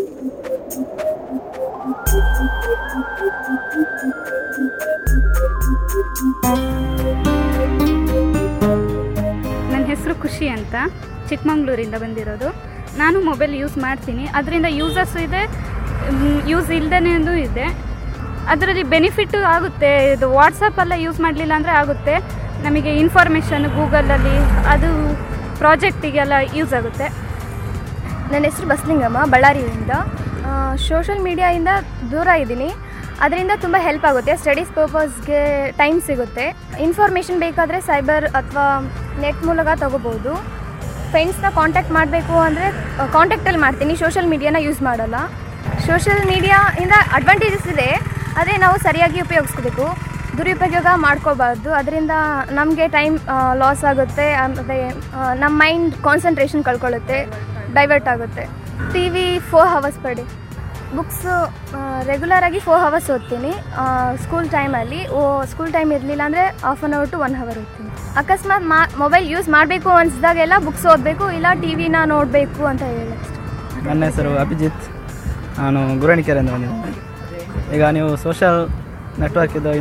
ಹೆಸರು ಖುಷಿ ಅಂತ. ಚಿಕ್ಕಮಂಗ್ಳೂರಿಂದ ಬಂದಿರೋದು. ನಾನು ಮೊಬೈಲ್ ಯೂಸ್ ಮಾಡ್ತೀನಿ. ಅದರಿಂದ ಯೂಸಸ್ ಇದೆ ಯೂಸ್ ಇಲ್ದೇನೂ ಇದೆ. ಅದರಲ್ಲಿ ಬೆನಿಫಿಟ್ಟು ಆಗುತ್ತೆ. ಇದು ವಾಟ್ಸಪ್ಪೆಲ್ಲ ಯೂಸ್ ಮಾಡಲಿಲ್ಲ ಅಂದರೆ ಆಗುತ್ತೆ. ನಮಗೆ ಇನ್ಫಾರ್ಮೇಷನ್ ಗೂಗಲಲ್ಲಿ ಅದು ಪ್ರಾಜೆಕ್ಟಿಗೆಲ್ಲ ಯೂಸ್ ಆಗುತ್ತೆ. ನನ್ನ ಹೆಸರು ಬಸ್ಲಿಂಗಮ್ಮ, ಬಳ್ಳಾರಿಯಿಂದ. ಸೋಷಲ್ ಮೀಡಿಯಾಯಿಂದ ದೂರ ಇದ್ದೀನಿ. ಅದರಿಂದ ತುಂಬ ಹೆಲ್ಪ್ ಆಗುತ್ತೆ. ಸ್ಟಡೀಸ್ ಪರ್ಪಸ್ಗೆ ಟೈಮ್ ಸಿಗುತ್ತೆ. ಇನ್ಫಾರ್ಮೇಷನ್ ಬೇಕಾದರೆ ಸೈಬರ್ ಅಥವಾ ನೆಟ್ ಮೂಲಕ ತೊಗೋಬೋದು. ಫ್ರೆಂಡ್ಸ್ನ ಕಾಂಟ್ಯಾಕ್ಟ್ ಮಾಡಬೇಕು ಅಂದರೆ ಕಾಂಟ್ಯಾಕ್ಟಲ್ಲಿ ಮಾಡ್ತೀನಿ. ಸೋಷಲ್ ಮೀಡಿಯಾನ ಯೂಸ್ ಮಾಡಲ್ಲ. ಸೋಷಲ್ ಮೀಡಿಯಾಯಿಂದ ಅಡ್ವಾಂಟೇಜಸ್ ಇದೆ. ಆದರೆ ನಾವು ಸರಿಯಾಗಿ ಉಪಯೋಗಿಸ್ಕೋಬೇಕು. ದುರುಪಯೋಗ ಮಾಡ್ಕೋಬಾರ್ದು. ಅದರಿಂದ ನಮಗೆ ಟೈಮ್ ಲಾಸ್ ಆಗುತ್ತೆ. ಆಮೇಲೆ ನಮ್ಮ ಮೈಂಡ್ ಕಾನ್ಸಂಟ್ರೇಷನ್ ಕಳ್ಕೊಳ್ಳುತ್ತೆ. ಡೈವರ್ಟ್ ಆಗುತ್ತೆ. T V four hours per day books ರೆಗ್ಯುಲರಾಗಿ ಫೋರ್ ಹವರ್ಸ್ ಓದ್ತೀನಿ. ಸ್ಕೂಲ್ ಟೈಮಲ್ಲಿ ಓ ಸ್ಕೂಲ್ ಟೈಮ್ ಇರಲಿಲ್ಲ ಅಂದರೆ half an hour to one hour ಓದ್ತೀನಿ. ಅಕಸ್ಮಾತ್ ಮಾ ಮೊಬೈಲ್ ಯೂಸ್ ಮಾಡಬೇಕು ಅನಿಸಿದಾಗೆಲ್ಲ ಬುಕ್ಸ್ ಓದಬೇಕು, ಇಲ್ಲ ಟಿ ವಿನ ನೋಡಬೇಕು ಅಂತ ಹೇಳಿ ನನ್ನ ಹೆಸರು ಅಭಿಜಿತ್. ನಾನು ಗುರಣಿಕೆರೆ ಈಗ ನೀವು ಸೋಷಲ್ ನೆಟ್ವರ್ಕಿದು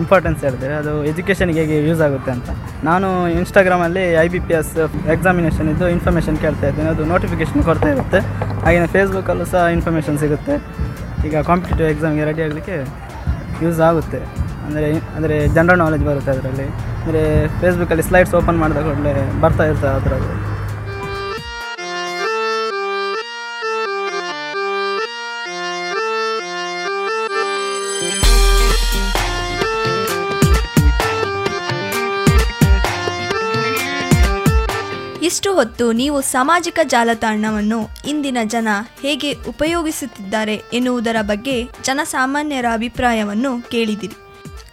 ಇಂಪಾರ್ಟೆನ್ಸ್ ಹೇಳಿದ್ರೆ ಅದು ಎಜುಕೇಷನ್ಗೆ ಹೇಗೆ ಯೂಸ್ ಆಗುತ್ತೆ ಅಂತ. ನಾನು ಇನ್ಸ್ಟಾಗ್ರಾಮಲ್ಲಿ I B P S examination ಇದ್ದು ಇನ್ಫಾರ್ಮೇಷನ್ ಕೇಳ್ತಾ ಇದ್ದೀನಿ. ಅದು ನೋಟಿಫಿಕೇಷನ್ ಕೊಡ್ತಾ ಇರುತ್ತೆ. ಹಾಗೆಯೇ ಫೇಸ್ಬುಕ್ಕಲ್ಲೂ ಸಹ ಇನ್ಫಾರ್ಮೇಷನ್ ಸಿಗುತ್ತೆ. ಈಗ ಕಾಂಪಿಟೇಟಿವ್ ಎಕ್ಸಾಮ್ಗೆ ರೆಡಿ ಆಗಲಿಕ್ಕೆ ಯೂಸ್ ಆಗುತ್ತೆ. ಅಂದರೆ ಅಂದರೆ ಜನರಲ್ ನಾಲೆಜ್ ಬರುತ್ತೆ ಅದರಲ್ಲಿ. ಅಂದರೆ ಫೇಸ್ಬುಕ್ಕಲ್ಲಿ ಸ್ಲೈಡ್ಸ್ ಓಪನ್ ಮಾಡಿದ ಕೂಡಲೇ ಬರ್ತಾ ಇರ್ತದೆ ಅದರಲ್ಲಿ. ಇಷ್ಟು ಹೊತ್ತು ನೀವು ಸಾಮಾಜಿಕ ಜಾಲತಾಣವನ್ನು ಇಂದಿನ ಜನ ಹೇಗೆ ಉಪಯೋಗಿಸುತ್ತಿದ್ದಾರೆ ಎನ್ನುವುದರ ಬಗ್ಗೆ ಜನಸಾಮಾನ್ಯರ ಅಭಿಪ್ರಾಯವನ್ನು ಕೇಳಿದಿರಿ.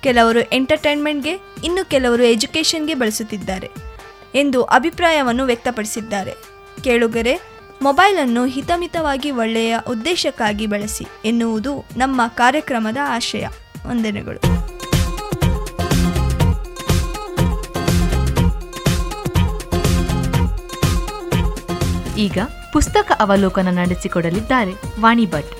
ಕೆಲವರು ಎಂಟರ್ಟೈನ್ಮೆಂಟ್ಗೆ, ಇನ್ನು ಕೆಲವರು ಎಜುಕೇಷನ್ಗೆ ಬಳಸುತ್ತಿದ್ದಾರೆ ಎಂದು ಅಭಿಪ್ರಾಯವನ್ನು ವ್ಯಕ್ತಪಡಿಸಿದ್ದಾರೆ. ಕೇಳುಗರೆ, ಮೊಬೈಲನ್ನು ಹಿತಮಿತವಾಗಿ ಒಳ್ಳೆಯ ಉದ್ದೇಶಕ್ಕಾಗಿ ಬಳಸಿ ಎನ್ನುವುದು ನಮ್ಮ ಕಾರ್ಯಕ್ರಮದ ಆಶಯ. ವಂದನೆಗಳು. ಈಗ ಪುಸ್ತಕ ಅವಲೋಕನ ನಡೆಸಿಕೊಡಲಿದ್ದಾರೆ ವಾಣಿ ಭಟ್.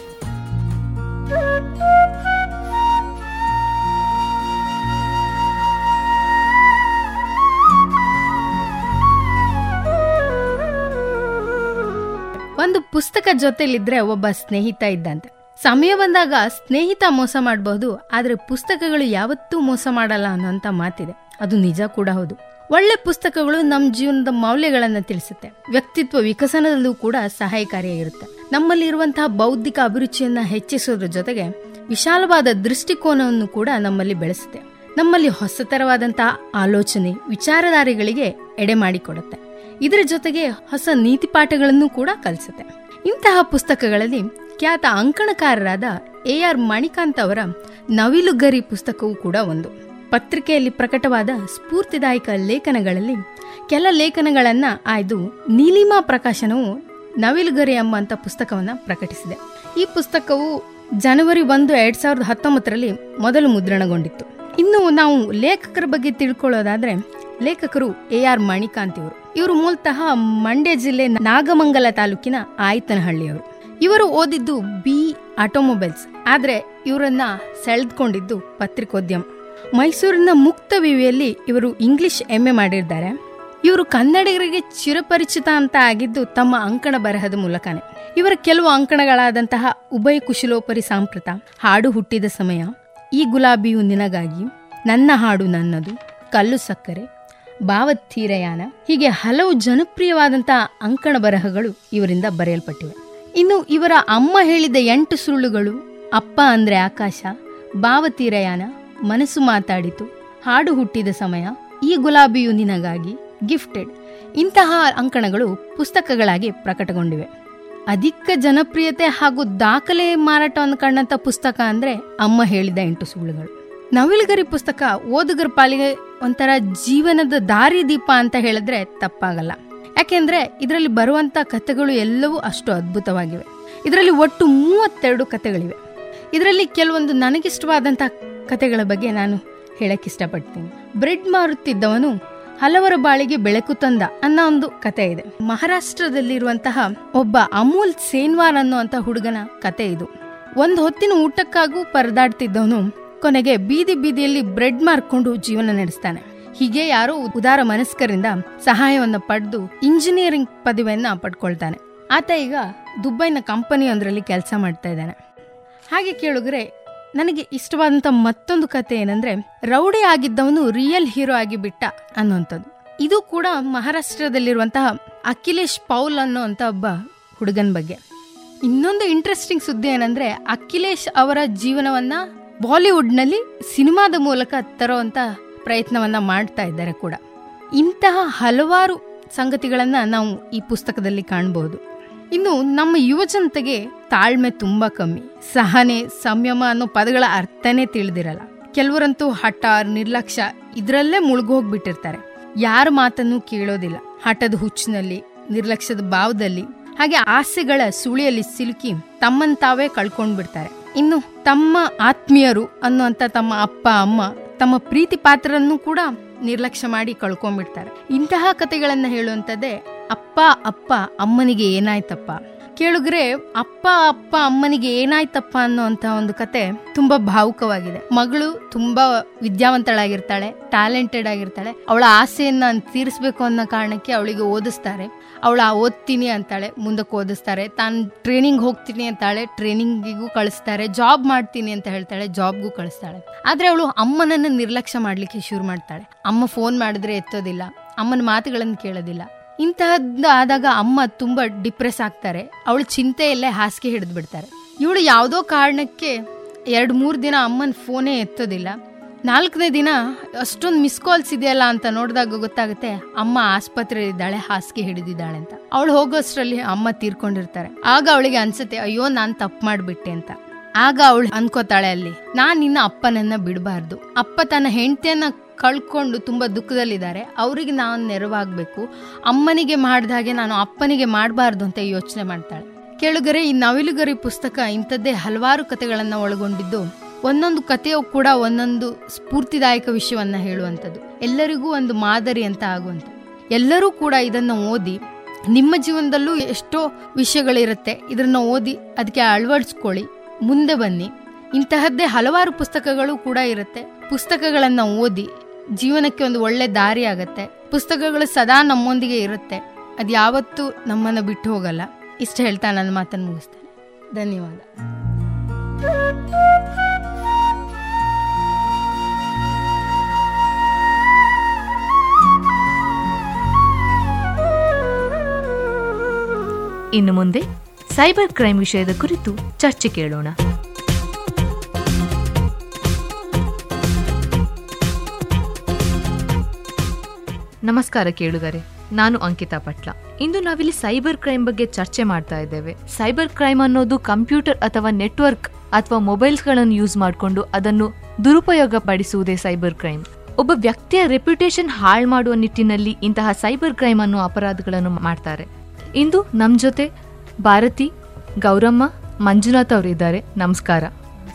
ಒಂದು ಪುಸ್ತಕ ಜೊತೆಲಿದ್ರೆ ಒಬ್ಬ ಸ್ನೇಹಿತ ಇದ್ದಂತೆ. ಸಮಯ ಬಂದಾಗ ಸ್ನೇಹಿತ ಮೋಸ ಮಾಡಬಹುದು, ಆದ್ರೆ ಪುಸ್ತಕಗಳು ಯಾವತ್ತೂ ಮೋಸ ಮಾಡಲ್ಲ ಅನ್ನೋಂಥ ಮಾತಿದೆ. ಅದು ನಿಜ ಕೂಡ ಹೌದು. ಒಳ್ಳೆ ಪುಸ್ತಕಗಳು ನಮ್ಮ ಜೀವನದ ಮೌಲ್ಯಗಳನ್ನು ತಿಳಿಸುತ್ತೆ. ವ್ಯಕ್ತಿತ್ವ ವಿಕಸನದಲ್ಲೂ ಕೂಡ ಸಹಾಯಕಾರಿಯಾಗಿರುತ್ತೆ. ನಮ್ಮಲ್ಲಿರುವಂತಹ ಬೌದ್ಧಿಕ ಅಭಿರುಚಿಯನ್ನು ಹೆಚ್ಚಿಸೋದ್ರ ಜೊತೆಗೆ ವಿಶಾಲವಾದ ದೃಷ್ಟಿಕೋನವನ್ನು ಕೂಡ ನಮ್ಮಲ್ಲಿ ಬೆಳೆಸುತ್ತೆ. ನಮ್ಮಲ್ಲಿ ಹೊಸತರವಾದಂತಹ ಆಲೋಚನೆ, ವಿಚಾರಧಾರೆಗಳಿಗೆ ಎಡೆ ಮಾಡಿಕೊಡುತ್ತೆ. ಇದರ ಜೊತೆಗೆ ಹೊಸ ನೀತಿ ಪಾಠಗಳನ್ನು ಕೂಡ ಕಲಿಸುತ್ತೆ. ಇಂತಹ ಪುಸ್ತಕಗಳಲ್ಲಿ ಖ್ಯಾತ ಅಂಕಣಕಾರರಾದ ಎ ಆರ್ ಮಣಿಕಾಂತ್ ಅವರ ನವಿಲುಗರಿ ಪುಸ್ತಕವೂ ಕೂಡ ಒಂದು. ಪತ್ರಿಕೆಯಲ್ಲಿ ಪ್ರಕಟವಾದ ಸ್ಫೂರ್ತಿದಾಯಕ ಲೇಖನಗಳಲ್ಲಿ ಕೆಲ ಲೇಖನಗಳನ್ನ ಆಯ್ದು ನೀಲಿಮಾ ಪ್ರಕಾಶನವು ನವಿಲುಗರಿ ಎಂಬಂತ ಪುಸ್ತಕವನ್ನ ಪ್ರಕಟಿಸಿದೆ. ಈ ಪುಸ್ತಕವು ಜನವರಿ ಒಂದು, ಎರಡ್ ಸಾವಿರದ ಹತ್ತೊಂಬತ್ತರಲ್ಲಿ ಮೊದಲು ಮುದ್ರಣಗೊಂಡಿತ್ತು. ಇನ್ನು ನಾವು ಲೇಖಕರ ಬಗ್ಗೆ ತಿಳ್ಕೊಳ್ಳೋದಾದ್ರೆ ಲೇಖಕರು ಎ ಆರ್ ಮಣಿಕಾಂತ್ ಇವರು ಇವರು ಮೂಲತಃ ಮಂಡ್ಯ ಜಿಲ್ಲೆ ನಾಗಮಂಗಲ ತಾಲೂಕಿನ ಆಯ್ತನಹಳ್ಳಿಯವರು. ಇವರು ಓದಿದ್ದು ಬಿ ಆಟೋಮೊಬೈಲ್ಸ್. ಆದರೆ ಇವರನ್ನ ಸೆಳೆದುಕೊಂಡಿದ್ದು ಪತ್ರಿಕೋದ್ಯಮ. ಮೈಸೂರಿನ ಮುಕ್ತ ವಿವಿಯಲ್ಲಿ ಇವರು ಇಂಗ್ಲಿಷ್ ಎಂ ಮಾಡಿದ್ದಾರೆ. ಇವರು ಕನ್ನಡಿಗರಿಗೆ ಚಿರಪರಿಚಿತ ಅಂತ ಆಗಿದ್ದು ತಮ್ಮ ಅಂಕಣ ಬರಹದ ಮೂಲಕನೇ. ಇವರ ಕೆಲವು ಅಂಕಣಗಳಾದಂತಹ ಉಭಯ ಕುಶಲೋಪರಿ ಸಾಂಪ್ರತ, ಹಾಡು ಹುಟ್ಟಿದ ಸಮಯ, ಈ ಗುಲಾಬಿಯು ನಿನಗಾಗಿ, ನನ್ನ ಹಾಡು ನನ್ನದು, ಕಲ್ಲು ಸಕ್ಕರೆ, ಭಾವತೀರಯಾನ, ಹೀಗೆ ಹಲವು ಜನಪ್ರಿಯವಾದಂತಹ ಅಂಕಣ ಬರಹಗಳು ಇವರಿಂದ ಬರೆಯಲ್ಪಟ್ಟಿವೆ. ಇನ್ನು ಇವರ ಅಮ್ಮ ಹೇಳಿದ ಎಂಟು ಸುರುಳುಗಳು, ಅಪ್ಪ ಅಂದ್ರೆ ಆಕಾಶ, ಭಾವತೀರಯಾನ ಮನಸ್ಸು ಮಾತಾಡಿತು. ಹಾಡು ಹುಟ್ಟಿದ ಸಮಯ, ಈ ಗುಲಾಬಿಯು ನಿನಗಾಗಿ ಗಿಫ್ಟೆಡ್ ಇಂತಹ ಅಂಕಣಗಳು ಪುಸ್ತಕಗಳಾಗಿ ಪ್ರಕಟಗೊಂಡಿವೆ. ಅಧಿಕ ಜನಪ್ರಿಯತೆ ಹಾಗೂ ದಾಖಲೆ ಮಾರಾಟವನ್ನು ಕಂಡಂತ ಪುಸ್ತಕ ಅಂದ್ರೆ ಅಮ್ಮ ಹೇಳಿದ ಎಂಟು ಸುಳ್ಳುಗಳು. ನವಿಲುಗರಿ ಪುಸ್ತಕ ಓದುಗರ ಪಾಲಿಗೆ ಒಂಥರ ಜೀವನದ ದಾರಿ ದೀಪ ಅಂತ ಹೇಳಿದ್ರೆ ತಪ್ಪಾಗಲ್ಲ. ಯಾಕೆಂದ್ರೆ ಇದರಲ್ಲಿ ಬರುವಂತ ಕಥೆಗಳು ಎಲ್ಲವೂ ಅಷ್ಟು ಅದ್ಭುತವಾಗಿವೆ. ಇದರಲ್ಲಿ ಒಟ್ಟು ಮೂವತ್ತೆರಡು ಕಥೆಗಳಿವೆ. ಇದರಲ್ಲಿ ಕೆಲವೊಂದು ನನಗಿಷ್ಟವಾದಂಥ ಕಥೆಗಳ ಬಗ್ಗೆ ನಾನು ಹೇಳಕ್ಕೆ ಇಷ್ಟಪಡ್ತೀನಿ. ಬ್ರೆಡ್ ಮಾರುತ್ತಿದ್ದವನು ಹಲವರ ಬಾಳಿಗೆ ಬೆಳಕು ತಂದ ಅನ್ನೋ ಒಂದು ಕತೆ ಇದೆ. ಮಹಾರಾಷ್ಟ್ರದಲ್ಲಿರುವಂತಹ ಒಬ್ಬ ಅಮೂಲ್ ಸೇನ್ವಾರ್ ಅನ್ನುವಂತ ಹುಡುಗನ ಕತೆ ಇದು. ಒಂದು ಹೊತ್ತಿನ ಊಟಕ್ಕಾಗೂ ಪರದಾಡ್ತಿದ್ದವನು ಕೊನೆಗೆ ಬೀದಿ ಬೀದಿಯಲ್ಲಿ ಬ್ರೆಡ್ ಮಾರ್ಕೊಂಡು ಜೀವನ ನಡೆಸ್ತಾನೆ. ಹೀಗೆ ಯಾರೋ ಉದಾರ ಮನಸ್ಕರಿಂದ ಸಹಾಯವನ್ನು ಪಡೆದು ಇಂಜಿನಿಯರಿಂಗ್ ಪದವಿಯನ್ನ ಪಡ್ಕೊಳ್ತಾನೆ. ಆತ ಈಗ ದುಬೈನ ಕಂಪನಿಯೊಂದರಲ್ಲಿ ಕೆಲಸ ಮಾಡ್ತಾ ಇದ್ದಾನೆ. ಹಾಗೆ ಕೇಳಿದ್ರೆ ನನಗೆ ಇಷ್ಟವಾದಂಥ ಮತ್ತೊಂದು ಕತೆ ಏನಂದ್ರೆ, ರೌಡಿ ಆಗಿದ್ದವನು ರಿಯಲ್ ಹೀರೋ ಆಗಿ ಬಿಟ್ಟ ಅನ್ನುವಂಥದ್ದು. ಇದು ಕೂಡ ಮಹಾರಾಷ್ಟ್ರದಲ್ಲಿರುವಂತಹ ಅಖಿಲೇಶ್ ಪೌಲ್ ಅನ್ನುವಂಥ ಒಬ್ಬ ಹುಡುಗನ ಬಗ್ಗೆ. ಇನ್ನೊಂದು ಇಂಟ್ರೆಸ್ಟಿಂಗ್ ಸುದ್ದಿ ಏನಂದ್ರೆ, ಅಖಿಲೇಶ್ ಅವರ ಜೀವನವನ್ನ ಬಾಲಿವುಡ್ನಲ್ಲಿ ಸಿನಿಮಾದ ಮೂಲಕ ತರುವಂತ ಪ್ರಯತ್ನವನ್ನ ಮಾಡ್ತಾ ಇದ್ದಾರೆ ಕೂಡ. ಇಂತಹ ಹಲವಾರು ಸಂಗತಿಗಳನ್ನು ನಾವು ಈ ಪುಸ್ತಕದಲ್ಲಿ ಕಾಣಬಹುದು ಇನ್ನು ನಮ್ಮ ಯುವಜನತೆಗೆ ತಾಳ್ಮೆ ತುಂಬಾ ಕಮ್ಮಿ. ಸಹನೆ, ಸಂಯಮ ಅನ್ನೋ ಪದಗಳ ಅರ್ಥನೇ ತಿಳಿದಿರಲ್ಲ. ಕೆಲವರಂತೂ ಹಠ ನಿರ್ಲಕ್ಷ್ಯ ಇದ್ರಲ್ಲೇ ಮುಳುಗೋಗ್ಬಿಟ್ಟಿರ್ತಾರೆ. ಯಾರ ಮಾತನ್ನು ಕೇಳೋದಿಲ್ಲ. ಹಠದ ಹುಚ್ಚಿನಲ್ಲಿ, ನಿರ್ಲಕ್ಷ್ಯದ ಭಾವದಲ್ಲಿ, ಹಾಗೆ ಆಸೆಗಳ ಸುಳಿಯಲ್ಲಿ ಸಿಲುಕಿ ತಮ್ಮನ್ ತಾವೇ ಕಳ್ಕೊಂಡ್ಬಿಡ್ತಾರೆ. ಇನ್ನು ತಮ್ಮ ಆತ್ಮೀಯರು ಅನ್ನುವಂಥ ತಮ್ಮ ಅಪ್ಪ, ಅಮ್ಮ ತಮ್ಮ ಪ್ರೀತಿ ಪಾತ್ರರನ್ನು ಕೂಡ ನಿರ್ಲಕ್ಷ್ಯ ಮಾಡಿ ಕಳ್ಕೊಂಡ್ಬಿಡ್ತಾರೆ. ಇಂತಹ ಕತೆಗಳನ್ನ ಹೇಳುವಂಥದ್ದೇ, ಅಪ್ಪ ಅಪ್ಪ, ಅಮ್ಮನಿಗೆ ಏನಾಯ್ತಪ್ಪ? ಕೇಳುಗ್ರೆ ಅಪ್ಪ ಅಪ್ಪ, ಅಮ್ಮನಿಗೆ ಏನಾಯ್ತಪ್ಪ ಅನ್ನೋಂಥ ಒಂದು ಕತೆ ತುಂಬಾ ಭಾವುಕವಾಗಿದೆ. ಮಗಳು ತುಂಬಾ ವಿದ್ಯಾವಂತಳಾಗಿರ್ತಾಳೆ ಟ್ಯಾಲೆಂಟೆಡ್ ಆಗಿರ್ತಾಳೆ. ಅವಳ ಆಸೆಯನ್ನ ತೀರಿಸಬೇಕು ಅನ್ನೋ ಕಾರಣಕ್ಕೆ ಅವಳಿಗೆ ಓದಿಸ್ತಾರೆ. ಅವಳ ಓದ್ತೀನಿ ಅಂತಾಳೆ, ಮುಂದಕ್ಕೆ ಓದಿಸ್ತಾರೆ. ತಾನು ಟ್ರೈನಿಂಗ್ ಹೋಗ್ತೀನಿ ಅಂತಾಳೆ ಟ್ರೈನಿಂಗಿಗೂ ಕಳಿಸ್ತಾರೆ ಜಾಬ್ ಮಾಡ್ತೀನಿ ಅಂತ ಹೇಳ್ತಾಳೆ ಜಾಬ್ಗೂ ಕಳಿಸ್ತಾಳೆ. ಆದ್ರೆ ಅವಳು ಅಮ್ಮನನ್ನ ನಿರ್ಲಕ್ಷ್ಯ ಮಾಡ್ಲಿಕ್ಕೆ ಶುರು ಮಾಡ್ತಾಳೆ. ಅಮ್ಮ ಫೋನ್ ಮಾಡಿದ್ರೆ ಎತ್ತೋದಿಲ್ಲ, ಅಮ್ಮನ ಮಾತುಗಳನ್ನು ಕೇಳೋದಿಲ್ಲ. ಇಂತಹದ್ದು ಆದಾಗ ಅಮ್ಮ ತುಂಬಾ ಡಿಪ್ರೆಸ್ ಆಗ್ತಾರೆ. ಅವಳು ಚಿಂತೆಯಲ್ಲೇ ಹಾಸಿಗೆ ಹಿಡಿದು ಬಿಡ್ತಾರೆ ಇವಳು ಯಾವುದೋ ಕಾರಣಕ್ಕೆ ಎರಡು ಮೂರು ದಿನ ಅಮ್ಮನ ಫೋನೇ ಎತ್ತೋದಿಲ್ಲ. ನಾಲ್ಕನೇ ದಿನ ಅಷ್ಟೊಂದು ಮಿಸ್ ಕಾಲ್ಸ್ ಇದೆಯಲ್ಲ ಅಂತ ನೋಡಿದಾಗ ಗೊತ್ತಾಗುತ್ತೆ ಅಮ್ಮ ಆಸ್ಪತ್ರೆಯಲ್ಲಿದ್ದಾಳೆ, ಹಾಸಿಗೆ ಹಿಡಿದಿದ್ದಾಳೆ ಅಂತ. ಅವಳು ಹೋಗೋಷ್ಟರಲ್ಲಿ ಅಮ್ಮ ತೀರ್ಕೊಂಡಿರ್ತಾರೆ. ಆಗ ಅವಳಿಗೆ ಅನ್ಸುತ್ತೆ, ಅಯ್ಯೋ, ನಾನು ತಪ್ಪು ಮಾಡಿಬಿಟ್ಟೆ ಅಂತ. ಆಗ ಅವಳು ಅನ್ಕೋತಾಳೆ ಅಲ್ಲಿ, ನಾನು ನಿನ್ನ ಅಪ್ಪನನ್ನ ಬಿಡಬಾರ್ದು. ಅಪ್ಪ ತನ್ನ ಹೆಂಡತಿಯನ್ನ ಕಳ್ಕೊಂಡು ತುಂಬ ದುಃಖದಲ್ಲಿದ್ದಾರೆ. ಅವರಿಗೆ ನಾನು ನೆರವಾಗಬೇಕು. ಅಮ್ಮನಿಗೆ ಮಾಡಿದ ಹಾಗೆ ನಾನು ಅಪ್ಪನಿಗೆ ಮಾಡಬಾರ್ದು ಅಂತ ಯೋಚನೆ ಮಾಡ್ತಾಳೆ. ಕೆಳಗರೆ ಈ ನವಿಲುಗರಿ ಪುಸ್ತಕ ಇಂಥದ್ದೇ ಹಲವಾರು ಕಥೆಗಳನ್ನು ಒಳಗೊಂಡಿದ್ದು ಒಂದೊಂದು ಕಥೆಯು ಕೂಡ ಒಂದೊಂದು ಸ್ಫೂರ್ತಿದಾಯಕ ವಿಷಯವನ್ನು ಹೇಳುವಂಥದ್ದು. ಎಲ್ಲರಿಗೂ ಒಂದು ಮಾದರಿ ಅಂತ ಆಗುವಂಥ ಎಲ್ಲರೂ ಕೂಡ ಇದನ್ನು ಓದಿ ನಿಮ್ಮ ಜೀವನದಲ್ಲೂ ಎಷ್ಟೋ ವಿಷಯಗಳಿರುತ್ತೆ. ಇದನ್ನು ಓದಿ ಅದಕ್ಕೆ ಅಳವಡಿಸ್ಕೊಳ್ಳಿ. ಮುಂದೆ ಬನ್ನಿ. ಇಂತಹದ್ದೇ ಹಲವಾರು ಪುಸ್ತಕಗಳು ಕೂಡ ಇರುತ್ತೆ. ಪುಸ್ತಕಗಳನ್ನು ಓದಿ ಜೀವನಕ್ಕೆ ಒಂದು ಒಳ್ಳೆ ದಾರಿ ಆಗತ್ತೆ. ಪುಸ್ತಕಗಳು ಸದಾ ನಮ್ಮೊಂದಿಗೆ ಇರುತ್ತೆ. ಅದು ಯಾವತ್ತೂ ನಮ್ಮನ್ನು ಬಿಟ್ಟು ಹೋಗಲ್ಲ. ಇಷ್ಟು ಹೇಳ್ತಾ ನನ್ನ ಮಾತನ್ನು ಮುಗಿಸ್ತೇನೆ. ಧನ್ಯವಾದ. ಇನ್ನು ಮುಂದೆ ಸೈಬರ್ ಕ್ರೈಮ್ ವಿಷಯದ ಕುರಿತು ಚರ್ಚೆ ಕೇಳೋಣ. ನಮಸ್ಕಾರ ಕೇಳುಗರೆ, ನಾನು ಅಂಕಿತಾ ಪಟ್ಲ. ಇಂದು ನಾವಿಲ್ಲಿ ಸೈಬರ್ ಕ್ರೈಮ್ ಬಗ್ಗೆ ಚರ್ಚೆ ಮಾಡ್ತಾ ಇದ್ದೇವೆ. ಸೈಬರ್ ಕ್ರೈಮ್ ಅನ್ನೋದು ಕಂಪ್ಯೂಟರ್ ಅಥವಾ ನೆಟ್ವರ್ಕ್ ಅಥವಾ ಮೊಬೈಲ್ಸ್ಗಳನ್ನು ಯೂಸ್ ಮಾಡಿಕೊಂಡು ಅದನ್ನು ದುರುಪಯೋಗ ಪಡಿಸುವುದೇ ಸೈಬರ್ ಕ್ರೈಮ್. ಒಬ್ಬ ವ್ಯಕ್ತಿಯ ರೆಪ್ಯುಟೇಷನ್ ಹಾಳು ಮಾಡುವ ನಿಟ್ಟಿನಲ್ಲಿ ಇಂತಹ ಸೈಬರ್ ಕ್ರೈಮ್ ಅನ್ನು ಅಪರಾಧಗಳನ್ನು ಮಾಡ್ತಾರೆ. ಇಂದು ನಮ್ಮ ಜೊತೆ ಭಾರತಿ ಗೌರಮ್ಮ ಮಂಜುನಾಥ್ ಅವರಿದ್ದಾರೆ. ನಮಸ್ಕಾರ.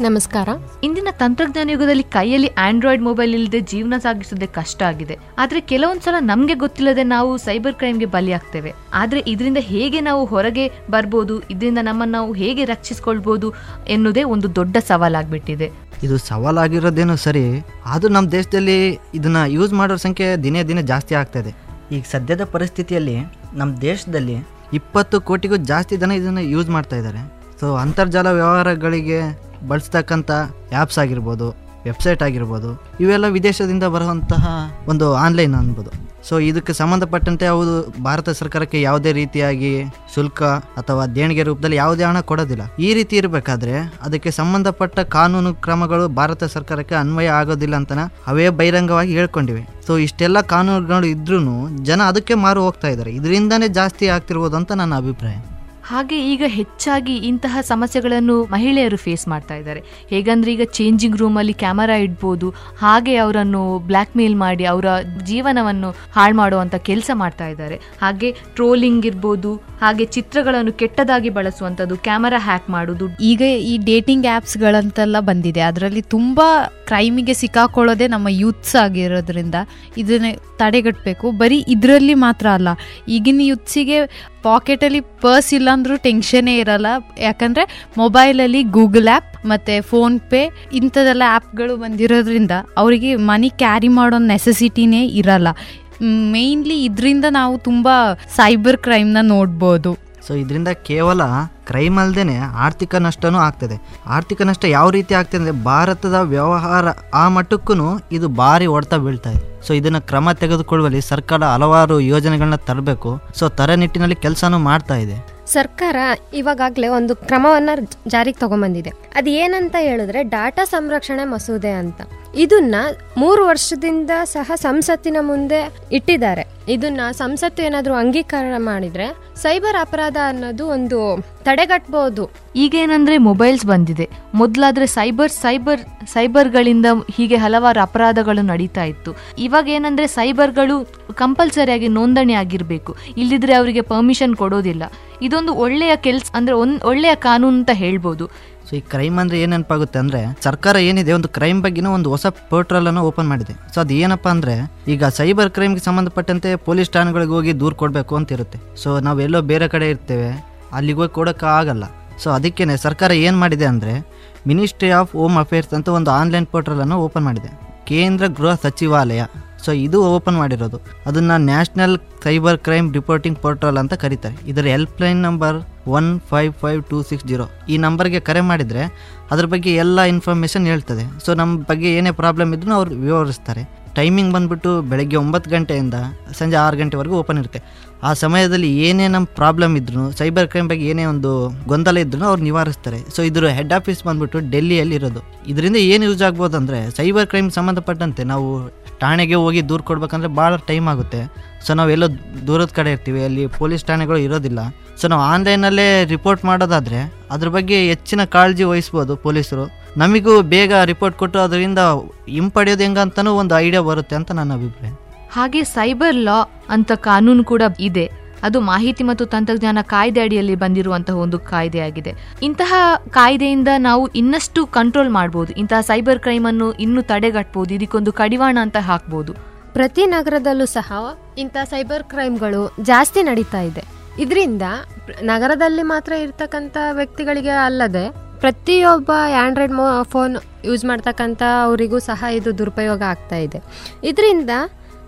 ನಮಸ್ಕಾರ. ಇಂದಿನ ತಂತ್ರಜ್ಞಾನ ಯುಗದಲ್ಲಿ ಕೈಯಲ್ಲಿ ಆಂಡ್ರಾಯ್ಡ್ ಮೊಬೈಲ್ ಇಲ್ಲದೆ ಜೀವನ ಸಾಗಿಸೋದೆ ಕಷ್ಟ ಆಗಿದೆ. ಆದ್ರೆ ಕೆಲವೊಂದ್ಸಲ ನಮ್ಗೆ ಗೊತ್ತಿಲ್ಲದೆ ನಾವು ಸೈಬರ್ ಕ್ರೈಮ್ಗೆ ಬಲಿಯಾಗ್ತೇವೆ ಆದ್ರೆ ಇದರಿಂದ ಹೇಗೆ ನಾವು ಹೊರಗೆ ಬರ್ಬೋದು ಇದರಿಂದ ನಮ್ಮನ್ನು ನಾವು ಹೇಗೆ ರಕ್ಷಿಸ್ಕೊಳ್ಬೋದು ಎನ್ನುವುದೇ ಒಂದು ದೊಡ್ಡ ಸವಾಲಾಗ್ಬಿಟ್ಟಿದೆ. ಇದು ಸವಾಲಾಗಿರೋದೇನು ಸರಿ ಆದರೂ ನಮ್ಮ ದೇಶದಲ್ಲಿ ಇದನ್ನ ಯೂಸ್ ಮಾಡೋರ ಸಂಖ್ಯೆ ದಿನೇ ದಿನೇ ಜಾಸ್ತಿ ಆಗ್ತಾ ಇದೆ. ಈಗ ಸದ್ಯದ ಪರಿಸ್ಥಿತಿಯಲ್ಲಿ ನಮ್ಮ ದೇಶದಲ್ಲಿ ಇಪ್ಪತ್ತು ಕೋಟಿಗೂ ಜಾಸ್ತಿ ಜನ ಇದನ್ನು ಯೂಸ್ ಮಾಡ್ತಾ ಇದ್ದಾರೆ. ಸೊ ಅಂತರ್ಜಾಲ ವ್ಯವಹಾರಗಳಿಗೆ ಬಳಸ್ತಕ್ಕಂಥ ಆ್ಯಪ್ಸ್ ಆಗಿರ್ಬೋದು ವೆಬ್ಸೈಟ್ ಆಗಿರ್ಬೋದು, ಇವೆಲ್ಲ ವಿದೇಶದಿಂದ ಬರುವಂತಹ ಒಂದು ಆನ್ಲೈನ್ ಅನ್ಬೋದು. ಸೊ ಇದಕ್ಕೆ ಸಂಬಂಧಪಟ್ಟಂತೆ ಅವರು ಭಾರತ ಸರ್ಕಾರಕ್ಕೆ ಯಾವುದೇ ರೀತಿಯಾಗಿ ಶುಲ್ಕ ಅಥವಾ ದೇಣಿಗೆ ರೂಪದಲ್ಲಿ ಯಾವುದೇ ಹಣ ಕೊಡೋದಿಲ್ಲ. ಈ ರೀತಿ ಇರಬೇಕಾದ್ರೆ ಅದಕ್ಕೆ ಸಂಬಂಧಪಟ್ಟ ಕಾನೂನು ಕ್ರಮಗಳು ಭಾರತ ಸರ್ಕಾರಕ್ಕೆ ಅನ್ವಯ ಆಗೋದಿಲ್ಲ ಅಂತನ ಅವೇ ಬಹಿರಂಗವಾಗಿ ಹೇಳ್ಕೊಂಡಿವೆ. ಸೊ ಇಷ್ಟೆಲ್ಲ ಕಾನೂನುಗಳು ಇದ್ರೂ ಜನ ಅದಕ್ಕೆ ಮಾರು ಹೋಗ್ತಾ ಇದ್ದಾರೆ. ಇದರಿಂದನೇ ಜಾಸ್ತಿ ಆಗ್ತಿರ್ಬೋದು ಅಂತ ನನ್ನ ಅಭಿಪ್ರಾಯ. ಹಾಗೆ ಈಗ ಹೆಚ್ಚಾಗಿ ಇಂತಹ ಸಮಸ್ಯೆಗಳನ್ನು ಮಹಿಳೆಯರು ಫೇಸ್ ಮಾಡ್ತಾ ಇದ್ದಾರೆ. ಹೇಗಂದ್ರೆ ಈಗ ಚೇಂಜಿಂಗ್ ರೂಮಲ್ಲಿ ಕ್ಯಾಮರಾ ಇಡ್ಬೋದು, ಹಾಗೆ ಅವರನ್ನು ಬ್ಲ್ಯಾಕ್ ಮೇಲ್ ಮಾಡಿ ಅವರ ಜೀವನವನ್ನು ಹಾಳು ಮಾಡುವಂಥ ಕೆಲಸ ಮಾಡ್ತಾ ಇದ್ದಾರೆ. ಹಾಗೆ ಟ್ರೋಲಿಂಗ್ ಇರ್ಬೋದು, ಹಾಗೆ ಚಿತ್ರಗಳನ್ನು ಕೆಟ್ಟದಾಗಿ ಬಳಸುವಂಥದ್ದು ಕ್ಯಾಮರಾ ಹ್ಯಾಕ್ ಮಾಡೋದು. ಈಗ ಈ ಡೇಟಿಂಗ್ ಆ್ಯಪ್ಸ್ಗಳಂತೆಲ್ಲ ಬಂದಿದೆ. ಅದರಲ್ಲಿ ತುಂಬ ಕ್ರೈಮಿಗೆ ಸಿಕ್ಕಾಕೊಳ್ಳೋದೇ ನಮ್ಮ ಯೂತ್ಸ್ ಆಗಿರೋದ್ರಿಂದ ಇದನ್ನ ತಡೆಗಟ್ಟಬೇಕು ಬರೀ ಇದರಲ್ಲಿ ಮಾತ್ರ ಅಲ್ಲ, ಈಗಿನ ಯೂತ್ಸಿಗೆ ಪಾಕೆಟಲ್ಲಿ ಪರ್ಸ್ ಇಲ್ಲಾಂದ್ರೂ ಟೆನ್ಷನೇ ಇರಲ್ಲ. ಯಾಕಂದರೆ ಮೊಬೈಲಲ್ಲಿ ಗೂಗಲ್ ಆ್ಯಪ್ ಮತ್ತು ಫೋನ್ಪೇ ಇಂಥದೆಲ್ಲ ಆ್ಯಪ್ಗಳು ಬಂದಿರೋದ್ರಿಂದ ಅವರಿಗೆ ಮನಿ ಕ್ಯಾರಿ ಮಾಡೋ ನೆಸೆಸಿಟಿನೇ ಇರಲ್ಲ. ಮೇಯ್ನ್ಲಿ ಇದರಿಂದ ನಾವು ತುಂಬ ಸೈಬರ್ ಕ್ರೈಮ್ನ ನೋಡ್ಬೋದು. ಸೊ ಇದರಿಂದ ಕೇವಲ ಕ್ರೈಮ್ ಅಲ್ಲದೆ ಆರ್ಥಿಕ ನಷ್ಟನೂ ಆಗ್ತದೆ. ಆರ್ಥಿಕ ನಷ್ಟ ಯಾವ ರೀತಿ ಆಗ್ತದೆ ಅಂದರೆ ಭಾರತದ ವ್ಯವಹಾರ ಆ ಮಟ್ಟಕ್ಕೂ ಇದು ಭಾರಿ ಹೊಡೆತ ಬೀಳ್ತಾ ಇದೆ. ಸೊ ಇದನ್ನು ಕ್ರಮ ತೆಗೆದುಕೊಳ್ಳುವಲ್ಲಿ ಸರ್ಕಾರ ಹಲವಾರು ಯೋಜನೆಗಳನ್ನ ತರಬೇಕು. ಸೊ ತರ ನಿಟ್ಟಿನಲ್ಲಿ ಕೆಲಸನೂ ಮಾಡ್ತಾ ಇದೆ. ಸರ್ಕಾರ ಇವಾಗಲೇ ಒಂದು ಕ್ರಮವನ್ನು ಜಾರಿಗೆ ತಗೊಂಬಂದಿದೆ. ಅದು ಏನಂತ ಹೇಳಿದ್ರೆ, ಡಾಟಾ ಸಂರಕ್ಷಣೆ ಮಸೂದೆ ಅಂತ. ಇದನ್ನ ಮೂರು ವರ್ಷದಿಂದ ಸಹ ಸಂಸತ್ತಿನ ಮುಂದೆ ಇಟ್ಟಿದ್ದಾರೆ. ಇದನ್ನ ಸಂಸತ್ತು ಏನಾದರೂ ಅಂಗೀಕಾರ ಮಾಡಿದ್ರೆ ಸೈಬರ್ ಅಪರಾಧ ಅನ್ನೋದು ಒಂದು ತಡೆಗಟ್ಟಬಹುದು ಈಗೇನಂದ್ರೆ ಮೊಬೈಲ್ಸ್ ಬಂದಿದೆ. ಮೊದಲಾದ್ರೆ ಸೈಬರ್ ಸೈಬರ್, ಸೈಬರ್ಗಳಿಂದ ಹೀಗೆ ಹಲವಾರು ಅಪರಾಧಗಳು ನಡೀತಾ ಇತ್ತು. ಇವಾಗ ಏನಂದ್ರೆ ಸೈಬರ್ಗಳು ಕಂಪಲ್ಸರಿಯಾಗಿ ನೋಂದಣಿ ಆಗಿರಬೇಕು. ಇಲ್ಲಿದ್ರೆ ಅವರಿಗೆ ಪರ್ಮಿಷನ್ ಕೊಡೋದಿಲ್ಲ. ಇದೊಂದು ಒಳ್ಳೆಯ ಕೆಲ್ಸ, ಅಂದ್ರೆ ಒಂದು ಒಳ್ಳೆಯ ಕಾನೂನು ಅಂತ ಹೇಳ್ಬೋದು. ಸೊ ಈ ಕ್ರೈಮ್ ಅಂದರೆ ಏನು ನೆನಪಾಗುತ್ತೆ ಅಂದರೆ ಸರ್ಕಾರ ಏನಿದೆ, ಒಂದು ಕ್ರೈಮ್ ಬಗ್ಗೆನೂ ಒಂದು ಹೊಸ ಪೋರ್ಟಲನ್ನು ಓಪನ್ ಮಾಡಿದೆ. ಸೊ ಅದು ಏನಪ್ಪ ಅಂದರೆ ಈಗ ಸೈಬರ್ ಕ್ರೈಮ್ಗೆ ಸಂಬಂಧಪಟ್ಟಂತೆ ಪೊಲೀಸ್ ಠಾಣೆಗಳಿಗೆ ಹೋಗಿ ದೂರು ಕೊಡಬೇಕು ಅಂತ ಇರುತ್ತೆ. ಸೊ ಎಲ್ಲೋ ಬೇರೆ ಕಡೆ ಇರ್ತೇವೆ, ಅಲ್ಲಿಗೆ ಹೋಗಿ ಕೊಡೋಕ್ಕಾಗಲ್ಲ ಆಗಲ್ಲ. ಸೊ ಅದಕ್ಕೇ ಸರ್ಕಾರ ಏನು ಮಾಡಿದೆ ಅಂದರೆ ಮಿನಿಸ್ಟ್ರಿ ಆಫ್ ಹೋಮ್ ಅಫೇರ್ಸ್ ಅಂತ ಒಂದು ಆನ್ಲೈನ್ ಪೋರ್ಟಲನ್ನು ಓಪನ್ ಮಾಡಿದೆ. ಕೇಂದ್ರ ಗೃಹ ಸಚಿವಾಲಯ. ಸೊ ಇದು ಓಪನ್ ಮಾಡಿರೋದು. ಅದನ್ನು national cyber crime reporting portal ಅಂತ ಕರೀತಾರೆ. ಇದರ helpline number one five five two six zero ಈ ನಂಬರ್ಗೆ ಕರೆ ಮಾಡಿದರೆ ಅದ್ರ ಬಗ್ಗೆ ಎಲ್ಲ ಇನ್ಫಾರ್ಮೇಷನ್ ಹೇಳ್ತದೆ. ಸೊ ನಮ್ಮ ಬಗ್ಗೆ ಏನೇ ಪ್ರಾಬ್ಲಮ್ ಇದ್ರೂ ಅವ್ರು ವಿವರಿಸ್ತಾರೆ. ಟೈಮಿಂಗ್ ಬಂದ್ಬಿಟ್ಟು ಬೆಳಗ್ಗೆ ಒಂಬತ್ತು ಗಂಟೆಯಿಂದ ಸಂಜೆ ಆರು ಗಂಟೆವರೆಗೂ ಓಪನ್ ಇರುತ್ತೆ. ಆ ಸಮಯದಲ್ಲಿ ಏನೇ ನಮ್ಮ ಪ್ರಾಬ್ಲಮ್ ಇದ್ರೂ ಸೈಬರ್ ಕ್ರೈಮ್ ಬಗ್ಗೆ ಏನೇ ಒಂದು ಗೊಂದಲ ಇದ್ರೂ ಅವ್ರು ನಿವಾರಿಸ್ತಾರೆ. ಸೊ ಇದ್ರ ಹೆಡ್ ಆಫೀಸ್ ಬಂದ್ಬಿಟ್ಟು ಡೆಲ್ಲಿಯಲ್ಲಿ ಇರೋದು. ಇದರಿಂದ ಏನು ಯೂಸ್ ಆಗ್ಬೋದು ಅಂದರೆ ಸೈಬರ್ ಕ್ರೈಮ್ ಸಂಬಂಧಪಟ್ಟಂತೆ ನಾವು ಠಾಣೆಗೆ ಹೋಗಿ ದೂರು ಕೊಡ್ಬೇಕಂದ್ರೆ ಭಾಳ ಟೈಮ್ ಆಗುತ್ತೆ. ಸೊ ಎಲ್ಲೋ ದೂರದ ಕಡೆ ಇರ್ತೀವಿ, ಅಲ್ಲಿ ಪೊಲೀಸ್ ಠಾಣೆಗಳು ಇರೋದಿಲ್ಲ. ಸೊ ನಾವು ಆನ್ಲೈನಲ್ಲೇ ರಿಪೋರ್ಟ್ ಮಾಡೋದಾದರೆ, ಅದ್ರ ಬಗ್ಗೆ ಹೆಚ್ಚಿನ ಕಾಳಜಿ ವಹಿಸ್ಬೋದು ಪೊಲೀಸರು. ನಮಗೂ ಬೇಗ ರಿಪೋರ್ಟ್ ಕೊಟ್ಟು ಅದರಿಂದ ಹಿಂಪಡೆಯೋದು ಹೆಂಗಂತನೂ ಒಂದು ಐಡಿಯಾ ಬರುತ್ತೆ ಅಂತ ನನ್ನ ಅಭಿಪ್ರಾಯ. ಹಾಗೆ ಸೈಬರ್ ಲಾ ಅಂತ ಕಾನೂನು ಕೂಡ ಇದೆ. ಅದು ಮಾಹಿತಿ ಮತ್ತು ತಂತ್ರಜ್ಞಾನ ಕಾಯ್ದೆ ಅಡಿಯಲ್ಲಿ ಬಂದಿರುವಂತಹ ಒಂದು ಕಾಯ್ದೆಯಾಗಿದೆ. ಇಂತಹ ಕಾಯ್ದೆಯಿಂದ ನಾವು ಇನ್ನಷ್ಟು ಕಂಟ್ರೋಲ್ ಮಾಡಬಹುದು ಇಂತಹ ಸೈಬರ್ ಕ್ರೈಮ್ ಅನ್ನು ಇನ್ನೂ ತಡೆಗಟ್ಟಬಹುದು ಇದಕ್ಕೊಂದು ಕಡಿವಾಣ ಅಂತ ಹಾಕಬಹುದು ಪ್ರತಿ ನಗರದಲ್ಲೂ ಸಹ ಇಂಥ ಸೈಬರ್ ಕ್ರೈಮ್ಗಳು ಜಾಸ್ತಿ ನಡೀತಾ ಇದೆ. ಇದರಿಂದ ನಗರದಲ್ಲಿ ಮಾತ್ರ ಇರ್ತಕ್ಕಂಥ ವ್ಯಕ್ತಿಗಳಿಗೆ ಅಲ್ಲದೆ ಪ್ರತಿಯೊಬ್ಬ ಆ್ಯಂಡ್ರಾಯ್ಡ್ ಮೊ ಫೋನ್ ಯೂಸ್ ಮಾಡ್ತಕ್ಕಂಥ ಅವರಿಗೂ ಸಹ ಇದು ದುರುಪಯೋಗ ಆಗ್ತಾ ಇದೆ. ಇದರಿಂದ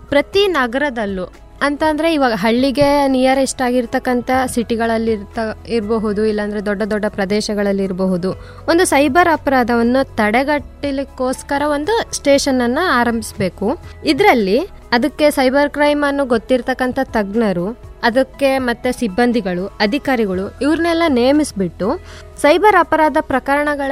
ಪ್ರತಿ ನಗರದಲ್ಲೂ ಅಂತಂದರೆ ಇವಾಗ ಹಳ್ಳಿಗೆ ನಿಯರೆಸ್ಟ್ ಆಗಿರ್ತಕ್ಕಂಥ ಸಿಟಿಗಳಲ್ಲಿ ಇರ್ತ ಇರಬಹುದು, ಇಲ್ಲಾಂದರೆ ದೊಡ್ಡ ದೊಡ್ಡ ಪ್ರದೇಶಗಳಲ್ಲಿ ಇರಬಹುದು ಒಂದು ಸೈಬರ್ ಅಪರಾಧವನ್ನು ತಡೆಗಟ್ಟಲಿಕ್ಕೋಸ್ಕರ ಒಂದು ಸ್ಟೇಷನನ್ನು ಆರಂಭಿಸಬೇಕು. ಇದರಲ್ಲಿ ಅದಕ್ಕೆ ಸೈಬರ್ ಕ್ರೈಮ್ ಅನ್ನು ಗೊತ್ತಿರ್ತಕ್ಕಂಥ ತಜ್ಞರು, ಅದಕ್ಕೆ ಮತ್ತೆ ಸಿಬ್ಬಂದಿಗಳು, ಅಧಿಕಾರಿಗಳು ಇವ್ರನ್ನೆಲ್ಲ ನೇಮಿಸ್ಬಿಟ್ಟು ಸೈಬರ್ ಅಪರಾಧ ಪ್ರಕರಣಗಳ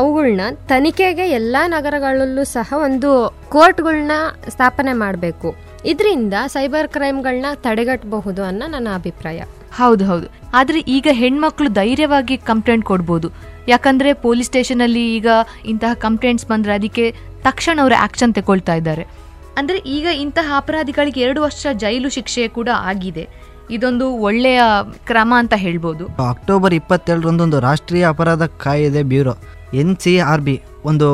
ಅವುಗಳನ್ನ ತನಿಖೆಗೆ ಎಲ್ಲ ನಗರಗಳಲ್ಲೂ ಸಹ ಒಂದು ಕೋರ್ಟ್ಗಳನ್ನ ಸ್ಥಾಪನೆ ಮಾಡಬೇಕು. ಇದರಿಂದ ಸೈಬರ್ ಕ್ರೈಮ್ಗಳನ್ನ ತಡೆಗಟ್ಟಬಹುದು ಅನ್ನೋ ನನ್ನ ಅಭಿಪ್ರಾಯ. ಹೌದು ಹೌದು. ಆದ್ರೆ ಈಗ ಹೆಣ್ಮಕ್ಳು ಧೈರ್ಯವಾಗಿ ಕಂಪ್ಲೇಂಟ್ ಕೊಡ್ಬೋದು. ಯಾಕಂದ್ರೆ ಪೊಲೀಸ್ ಸ್ಟೇಷನ್ ಅಲ್ಲಿ ಈಗ ಇಂತಹ ಕಂಪ್ಲೇಂಟ್ಸ್ ಬಂದ್ರೆ ಅದಕ್ಕೆ ತಕ್ಷಣ ಅವರು ಆಕ್ಷನ್ ತಗೊಳ್ತಾ ಇದ್ದಾರೆ. ಅಂದ್ರೆ ಈಗ ಇಂತಹ ಅಪರಾಧಿಗಳಿಗೆ ಎರಡು ವರ್ಷ ಜೈಲು ಶಿಕ್ಷೆ ಕೂಡ ಆಗಿದೆ. ಇದೊಂದು ಒಳ್ಳೆಯ ಕ್ರಮ ಅಂತ ಹೇಳ್ಬೋದು. ಅಕ್ಟೋಬರ್ ಇಪ್ಪತ್ತೆರಡರಂದೊಂದು ರಾಷ್ಟ್ರೀಯ ಅಪರಾಧ ಕಾಯ್ದೆ bureau. N C R B ಒಂದು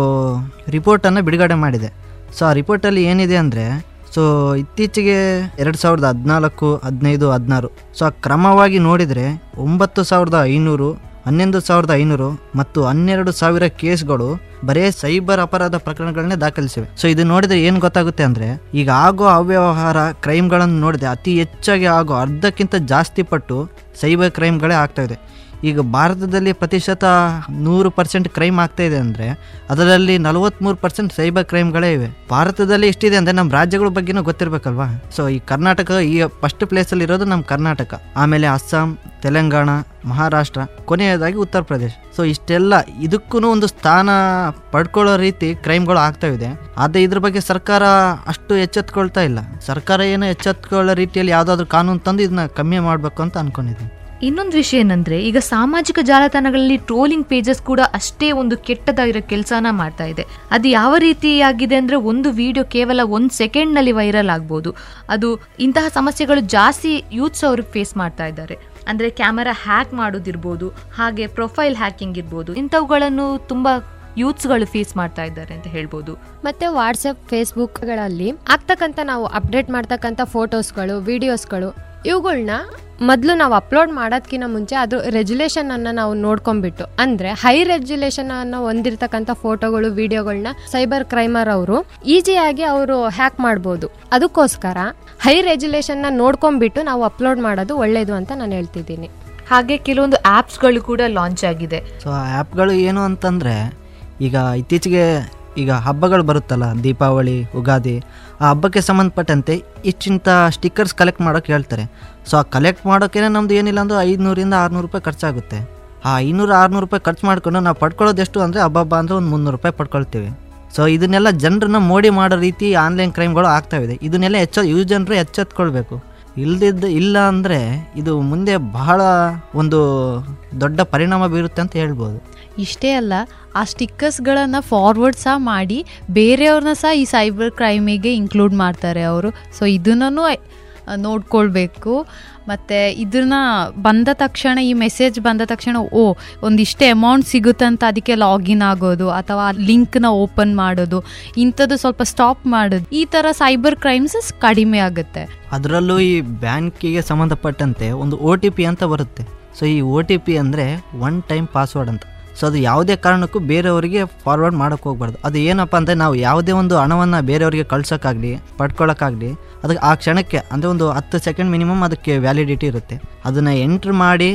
ರಿಪೋರ್ಟನ್ನು ಬಿಡುಗಡೆ ಮಾಡಿದೆ. ಸೊ ಆ ರಿಪೋರ್ಟಲ್ಲಿ ಏನಿದೆ ಅಂದರೆ ಸೊ ಇತ್ತೀಚೆಗೆ ಎರಡು ಸಾವಿರದ ಹದಿನಾಲ್ಕು, ಹದಿನೈದು, ಹದಿನಾರು. ಸೊ, ಆ ಕ್ರಮವಾಗಿ ನೋಡಿದರೆ ಒಂಬತ್ತು ಸಾವಿರದ ಐನೂರು, ಹನ್ನೊಂದು ಸಾವಿರದ ಐನೂರು ಮತ್ತು ಹನ್ನೆರಡು ಸಾವಿರ ಕೇಸ್ಗಳು ಬರೇ ಸೈಬರ್ ಅಪರಾಧ ಪ್ರಕರಣಗಳನ್ನೇ ದಾಖಲಿಸಿವೆ. ಸೊ, ಇದು ನೋಡಿದ್ರೆ ಏನು ಗೊತ್ತಾಗುತ್ತೆ ಅಂದರೆ ಈಗ ಆಗೋ ಅವ್ಯವಹಾರ ಕ್ರೈಮ್ಗಳನ್ನು ನೋಡಿದ್ರೆ ಅತಿ ಹೆಚ್ಚಾಗಿ ಆಗೋ ಅರ್ಧಕ್ಕಿಂತ ಜಾಸ್ತಿ ಪಟ್ಟು ಸೈಬರ್ ಕ್ರೈಮ್ಗಳೇ ಆಗ್ತಾ ಇದೆ. ಈಗ ಭಾರತದಲ್ಲಿ ಪ್ರತಿಶತ ನೂರು ಪರ್ಸೆಂಟ್ ಕ್ರೈಮ್ ಆಗ್ತಾ ಇದೆ ಅಂದರೆ ಅದರಲ್ಲಿ ನಲವತ್ತ್ಮೂರು ಪರ್ಸೆಂಟ್ ಸೈಬರ್ ಕ್ರೈಮ್ಗಳೇ ಇವೆ. ಭಾರತದಲ್ಲಿ ಎಷ್ಟಿದೆ ಅಂದರೆ ನಮ್ಮ ರಾಜ್ಯಗಳ ಬಗ್ಗೆನೂ ಗೊತ್ತಿರಬೇಕಲ್ವಾ? ಸೊ ಈ ಕರ್ನಾಟಕ, ಈ ಫಸ್ಟ್ ಪ್ಲೇಸಲ್ಲಿ ಇರೋದು ನಮ್ಮ ಕರ್ನಾಟಕ. ಆಮೇಲೆ ಅಸ್ಸಾಂ, ತೆಲಂಗಾಣ, ಮಹಾರಾಷ್ಟ್ರ, ಕೊನೆಯದಾಗಿ ಉತ್ತರ ಪ್ರದೇಶ. ಸೊ ಇಷ್ಟೆಲ್ಲ ಇದಕ್ಕೂ ಒಂದು ಸ್ಥಾನ ಪಡ್ಕೊಳ್ಳೋ ರೀತಿ ಕ್ರೈಮ್ಗಳು ಆಗ್ತಾ ಇದೆ. ಆದರೆ ಇದ್ರ ಬಗ್ಗೆ ಸರ್ಕಾರ ಅಷ್ಟು ಎಚ್ಚೆತ್ಕೊಳ್ತಾ ಇಲ್ಲ. ಸರ್ಕಾರ ಏನೋ ಎಚ್ಚೆತ್ಕೊಳ್ಳೋ ರೀತಿಯಲ್ಲಿ ಯಾವುದಾದ್ರೂ ಕಾನೂನು ತಂದು ಇದನ್ನ ಕಮ್ಮಿ ಮಾಡಬೇಕು ಅಂತ ಅನ್ಕೊಂಡಿದ್ದೀನಿ. ಇನ್ನೊಂದು ವಿಷಯ ಏನಂದ್ರೆ, ಈಗ ಸಾಮಾಜಿಕ ಜಾಲತಾಣಗಳಲ್ಲಿ ಟ್ರೋಲಿಂಗ್ ಪೇಜಸ್ ಕೂಡ ಅಷ್ಟೇ ಒಂದು ಕೆಟ್ಟದಾಗಿರೋ ಕೆಲಸನ ಮಾಡ್ತಾ ಇದೆ. ಅದು ಯಾವ ರೀತಿಯಾಗಿದೆ ಅಂದ್ರೆ ಒಂದು ವಿಡಿಯೋ ಕೇವಲ ಒಂದು ಸೆಕೆಂಡ್ನಲ್ಲಿ ವೈರಲ್ ಆಗ್ಬೋದು. ಅದು ಇಂತಹ ಸಮಸ್ಯೆಗಳು ಜಾಸ್ತಿ ಯೂತ್ಸ್ ಅವರು ಫೇಸ್ ಮಾಡ್ತಾ ಇದ್ದಾರೆ. ಅಂದ್ರೆ ಕ್ಯಾಮರಾ ಹ್ಯಾಕ್ ಮಾಡೋದಿರ್ಬೋದು, ಹಾಗೆ ಪ್ರೊಫೈಲ್ ಹ್ಯಾಕಿಂಗ್ ಇರ್ಬೋದು, ಇಂಥವುಗಳನ್ನು ತುಂಬಾ ಯೂತ್ಸ್ಗಳು ಫೇಸ್ ಮಾಡ್ತಾ ಇದ್ದಾರೆ ಅಂತ ಹೇಳ್ಬೋದು. ಮತ್ತೆ ವಾಟ್ಸಪ್ ಫೇಸ್ಬುಕ್ಗಳಲ್ಲಿ ಆಗ್ತಕ್ಕಂಥ ನಾವು ಅಪ್ಡೇಟ್ ಮಾಡ್ತಕ್ಕಂಥ ಫೋಟೋಸ್ಗಳು ವಿಡಿಯೋಸ್ಗಳು ಇವುಗಳನ್ನ ಮೊದಲು ನಾವು ಅಪ್ಲೋಡ್ ಮಾಡೋದಕ್ಕಿಂತ ಮುಂಚೆ ಅದು ರೆಜುಲೇಷನ್ ಅನ್ನ ನಾವು ನೋಡ್ಕೊಂಡ್ಬಿಟ್ಟು ಅಂದ್ರೆ ಹೈ ರೆಜುಲೇಷನ್ ಅನ್ನ ಹೊಂದಿರತಕ್ಕಂಥ ಫೋಟೋಗಳು ವಿಡಿಯೋಗಳನ್ನ ಸೈಬರ್ ಕ್ರೈಮರ್ ಅವರು ಈಸಿಯಾಗಿ ಅವರು ಹ್ಯಾಕ್ ಮಾಡ್ಬೋದು. ಅದಕ್ಕೋಸ್ಕರ ಹೈ ರೆಜುಲೇಷನ್ನ ನೋಡ್ಕೊಂಡ್ಬಿಟ್ಟು ನಾವು ಅಪ್ಲೋಡ್ ಮಾಡೋದು ಒಳ್ಳೇದು ಅಂತ ನಾನು ಹೇಳ್ತಿದ್ದೀನಿ. ಹಾಗೆ ಕೆಲವೊಂದು ಆಪ್ಸ್ಗಳು ಕೂಡ ಲಾಂಚ್ ಆಗಿದೆ. ಸೊ ಆ ಆ್ಯಪ್ಗಳು ಏನು ಅಂತಂದರೆ ಈಗ ಇತ್ತೀಚೆಗೆ ಈಗ ಹಬ್ಬಗಳು ಬರುತ್ತಲ್ಲ ದೀಪಾವಳಿ ಉಗಾದಿ ಆ ಹಬ್ಬಕ್ಕೆ ಸಂಬಂಧಪಟ್ಟಂತೆ ಇಷ್ಟಿಂತ ಸ್ಟಿಕ್ಕರ್ಸ್ ಕಲೆಕ್ಟ್ ಮಾಡೋಕ್ಕೆ ಹೇಳ್ತಾರೆ. ಸೊ ಆ ಕಲೆಕ್ಟ್ ಮಾಡೋಕ್ಕೇನೆ ನಮ್ಮದು ಏನಿಲ್ಲ ಅಂದ್ರೆ ಐದುನೂರಿಂದ ಆರುನೂರು ರೂಪಾಯಿ ಖರ್ಚಾಗುತ್ತೆ. ಆ ಐನೂರು, ಆರುನೂರು ರೂಪಾಯಿ ಖರ್ಚು ಮಾಡ್ಕೊಂಡು ನಾವು ಪಡ್ಕೊಳ್ಳೋದು ಎಷ್ಟು ಅಂದರೆ ಹಬ್ಬ ಹಬ್ಬ ಅಂದರೆ ಒಂದು ಮುನ್ನೂರು ರೂಪಾಯಿ ಪಡ್ಕೊಳ್ತೀವಿ. ಸೊ ಇದನ್ನೆಲ್ಲ ಜನರನ್ನ ಮೋಡಿ ಮಾಡೋ ರೀತಿ ಆನ್ಲೈನ್ ಕ್ರೈಮ್ಗಳು ಇದೆ. ಇದನ್ನೆಲ್ಲ ಹೆಚ್ಚು ಯುವ ಜನರು ಎಚ್ಚೆತ್ಕೊಳ್ಬೇಕು. ಇಲ್ದಿದ್ದು, ಇಲ್ಲ ಅಂದರೆ ಇದು ಮುಂದೆ ಬಹಳ ಒಂದು ದೊಡ್ಡ ಪರಿಣಾಮ ಬೀರುತ್ತೆ ಅಂತ ಹೇಳ್ಬೋದು. ಇಷ್ಟೇ ಅಲ್ಲ ಆ ಸ್ಟಿಕ್ಕರ್ಸ್ಗಳನ್ನು ಫಾರ್ವರ್ಡ್ ಸಹ ಮಾಡಿ ಬೇರೆಯವ್ರನ್ನ ಸಹ ಈ ಸೈಬರ್ ಕ್ರೈಮಿಗೆ ಇನ್ಕ್ಲೂಡ್ ಮಾಡ್ತಾರೆ ಅವರು. ಸೊ ಇದನ್ನೂ ನೋಡ್ಕೊಳ್ಬೇಕು. ಮತ್ತು ಇದನ್ನ ಬಂದ ತಕ್ಷಣ, ಈ ಮೆಸೇಜ್ ಬಂದ ತಕ್ಷಣ, ಓ, ಒಂದಿಷ್ಟೇ ಅಮೌಂಟ್ ಸಿಗುತ್ತಂತ ಅದಕ್ಕೆ ಲಾಗಿನ್ ಆಗೋದು, ಅಥವಾ ಲಿಂಕ್ನ ಓಪನ್ ಮಾಡೋದು, ಇಂಥದ್ದು ಸ್ವಲ್ಪ ಸ್ಟಾಪ್ ಮಾಡೋದು, ಈ ಥರ ಸೈಬರ್ ಕ್ರೈಮ್ಸ್ ಕಡಿಮೆ ಆಗುತ್ತೆ. ಅದರಲ್ಲೂ ಈ ಬ್ಯಾಂಕಿಗೆ ಸಂಬಂಧಪಟ್ಟಂತೆ ಒಂದು ಓ ಟಿ ಪಿ ಅಂತ ಬರುತ್ತೆ. ಸೊ ಈ ಓ ಟಿ ಪಿ ಅಂದರೆ ಒನ್ ಟೈಮ್ ಪಾಸ್ವರ್ಡ್ ಅಂತ. ಸೊ ಅದು ಯಾವುದೇ ಕಾರಣಕ್ಕೂ ಬೇರೆಯವರಿಗೆ ಫಾರ್ವರ್ಡ್ ಮಾಡೋಕ್ಕೆ ಹೋಗ್ಬಾರ್ದು. ಅದು ಏನಪ್ಪ ಅಂದರೆ ನಾವು ಯಾವುದೇ ಒಂದು ಹಣವನ್ನು ಬೇರೆಯವರಿಗೆ ಕಳ್ಸೋಕ್ಕಾಗಲಿ ಪಡ್ಕೊಳ್ಳೋಕ್ಕಾಗಲಿ ಅದಕ್ಕೆ ಆ ಕ್ಷಣಕ್ಕೆ, ಅಂದರೆ ಒಂದು ಹತ್ತು ಸೆಕೆಂಡ್ ಮಿನಿಮಮ್ ಅದಕ್ಕೆ ವ್ಯಾಲಿಡಿಟಿ ಇರುತ್ತೆ. ಅದನ್ನು ಎಂಟ್ರ್ ಮಾಡಿ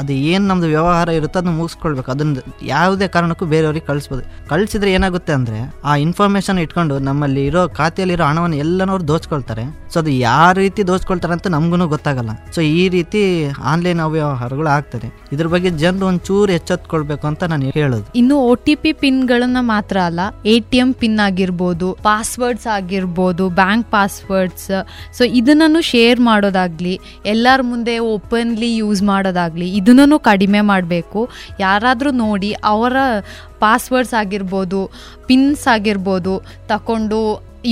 ಅದು ಏನು ನಮ್ಮದು ವ್ಯವಹಾರ ಇರುತ್ತೋ ಅದನ್ನು ಮುಗಿಸ್ಕೊಳ್ಬೇಕು. ಅದನ್ನು ಯಾವುದೇ ಕಾರಣಕ್ಕೂ ಬೇರೆಯವ್ರಿಗೆ ಕಳಿಸ್ಬೋದು. ಕಳಿಸಿದ್ರೆ ಏನಾಗುತ್ತೆ ಅಂದರೆ, ಆ ಇನ್ಫಾರ್ಮೇಷನ್ ಇಟ್ಕೊಂಡು ನಮ್ಮಲ್ಲಿ ಇರೋ ಖಾತೆಯಲ್ಲಿರೋ ಹಣವನ್ನು ಎಲ್ಲನವ್ರು ದೋಚ್ಕೊಳ್ತಾರೆ. ಸೊ ಅದು ಯಾವ ರೀತಿ ದೋಚ್ಕೊಳ್ತಾರೆ ಅಂತ ನಮಗೂ ಗೊತ್ತಾಗಲ್ಲ. ಸೊ ಈ ರೀತಿ ಆನ್ಲೈನ್ ಅವ್ಯವಹಾರಗಳು ಆಗ್ತದೆ. ಇದ್ರ ಬಗ್ಗೆ ಜನರು ಒಂಚೂರು ಎಚ್ಚೆತ್ಕೊಳ್ಬೇಕು ಅಂತ ನಾನು ಹೇಳೋದು. ಇನ್ನು ಒ ಟಿ ಪಿ ಪಿನ್ಗಳನ್ನ ಮಾತ್ರ ಅಲ್ಲ ಎ ಟಿ ಎಂ ಪಿನ್ ಆಗಿರ್ಬೋದು ಪಾಸ್ವರ್ಡ್ಸ್ ಆಗಿರ್ಬೋದು ಬ್ಯಾಂಕ್ ಪಾಸ್ವರ್ಡ್ಸ್ ಸೊ ಇದನ್ನು ಶೇರ್ ಮಾಡೋದಾಗ್ಲಿ, ಎಲ್ಲರ ಮುಂದೆ ಓಪನ್ಲಿ ಯೂಸ್ ಮಾಡೋದಾಗ್ಲಿ ಇದನ್ನು ಕಡಿಮೆ ಮಾಡಬೇಕು. ಯಾರಾದರೂ ನೋಡಿ ಅವರ ಪಾಸ್ವರ್ಡ್ಸ್ ಆಗಿರ್ಬೋದು ಪಿನ್ಸ್ ಆಗಿರ್ಬೋದು ತಗೊಂಡು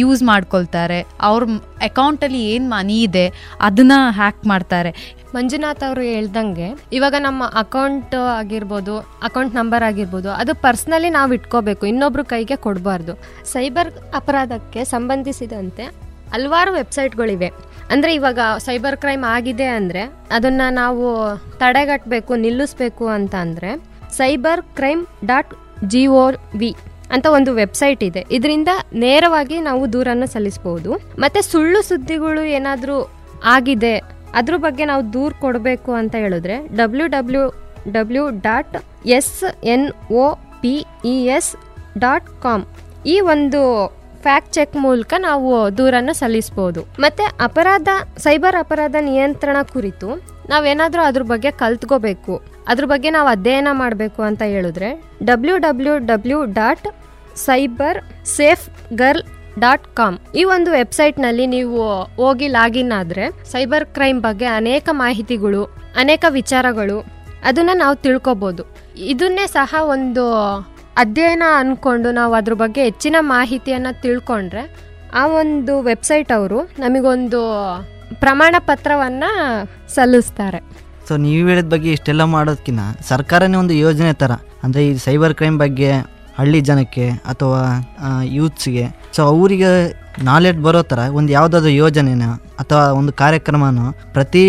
ಯೂಸ್ ಮಾಡ್ಕೊಳ್ತಾರೆ. ಅವ್ರ ಅಕೌಂಟಲ್ಲಿ ಏನು ಮನಿ ಇದೆ ಅದನ್ನು ಹ್ಯಾಕ್ ಮಾಡ್ತಾರೆ. ಮಂಜುನಾಥ್ ಅವರು ಹೇಳ್ದಂಗೆ, ಇವಾಗ ನಮ್ಮ ಅಕೌಂಟ್ ಆಗಿರ್ಬೋದು ಅಕೌಂಟ್ ನಂಬರ್ ಆಗಿರ್ಬೋದು, ಅದು ಪರ್ಸ್ನಲಿ ನಾವು ಇಟ್ಕೋಬೇಕು, ಇನ್ನೊಬ್ರು ಕೈಗೆ ಕೊಡಬಾರ್ದು. ಸೈಬರ್ ಅಪರಾಧಕ್ಕೆ ಸಂಬಂಧಿಸಿದಂತೆ ಹಲವಾರು ವೆಬ್ಸೈಟ್ಗಳಿವೆ ಅಂದರೆ ಇವಾಗ ಸೈಬರ್ ಕ್ರೈಮ್ ಆಗಿದೆ ಅಂದರೆ ಅದನ್ನು ನಾವು ತಡೆಗಟ್ಟಬೇಕು ನಿಲ್ಲಿಸ್ಬೇಕು ಅಂತ ಅಂದರೆ cyber crime dot G O V ಅಂತ ಒಂದು ವೆಬ್ಸೈಟ್ ಇದೆ. ಇದರಿಂದ ನೇರವಾಗಿ ನಾವು ದೂರನ್ನು ಸಲ್ಲಿಸಬಹುದು ಮತ್ತೆ ಸುಳ್ಳು ಸುದ್ದಿಗಳು ಏನಾದರೂ ಆಗಿದೆ, ಅದ್ರ ಬಗ್ಗೆ ನಾವು ದೂರು ಕೊಡಬೇಕು ಅಂತ ಹೇಳಿದ್ರೆ W W W dot S N O P E S dot com ಈ ಒಂದು ಫ್ಯಾಕ್ಟ್ ಚೆಕ್ ಮೂಲಕ ನಾವು ದೂರನ್ನು ಸಲ್ಲಿಸಬಹುದು ಮತ್ತೆ ಅಪರಾಧ, ಸೈಬರ್ ಅಪರಾಧ ನಿಯಂತ್ರಣ ಕುರಿತು ನಾವೇನಾದರೂ ಅದ್ರ ಬಗ್ಗೆ ಕಲ್ತ್ಕೋಬೇಕು. ಅದ್ರ ಬಗ್ಗೆ ನಾವು ಅಧ್ಯಯನ ಮಾಡಬೇಕು ಅಂತ ಹೇಳಿದ್ರೆ W W W dot cyber safe girl dot com ಈ ಒಂದು ವೆಬ್ಸೈಟ್ನಲ್ಲಿ ನೀವು ಹೋಗಿ ಲಾಗಿನ್ ಆದರೆ ಸೈಬರ್ ಕ್ರೈಮ್ ಬಗ್ಗೆ ಅನೇಕ ಮಾಹಿತಿಗಳು, ಅನೇಕ ವಿಚಾರಗಳು ಅದನ್ನು ನಾವು ತಿಳ್ಕೊಬೋದು. ಇದನ್ನೇ ಸಹ ಒಂದು ಅಧ್ಯಯನ ಅಂದ್ಕೊಂಡು ನಾವು ಅದ್ರ ಬಗ್ಗೆ ಹೆಚ್ಚಿನ ಮಾಹಿತಿಯನ್ನು ತಿಳ್ಕೊಂಡ್ರೆ, ಆ ಒಂದು ವೆಬ್ಸೈಟ್ ಅವರು ನಮಗೊಂದು ಪ್ರಮಾಣ ಪತ್ರವನ್ನು ಸಲ್ಲಿಸ್ತಾರೆ. ಸೊ ನೀವು ಹೇಳಿದ ಬಗ್ಗೆ ಇಷ್ಟೆಲ್ಲ ಮಾಡೋದಕ್ಕಿಂತ ಸರ್ಕಾರನೇ ಒಂದು ಯೋಜನೆ ಥರ ಅಂದರೆ ಈ ಸೈಬರ್ ಕ್ರೈಮ್ ಬಗ್ಗೆ, ಹಳ್ಳಿ ಜನಕ್ಕೆ ಅಥವಾ ಯೂತ್ಸ್ಗೆ. ಸೊ ಅವರಿಗೆ ನಾಲೆಡ್ಜ್ ಬರೋ ಥರ ಒಂದು ಯಾವುದಾದ್ರು ಯೋಜನೆನ ಅಥವಾ ಒಂದು ಕಾರ್ಯಕ್ರಮನೋ ಪ್ರತಿ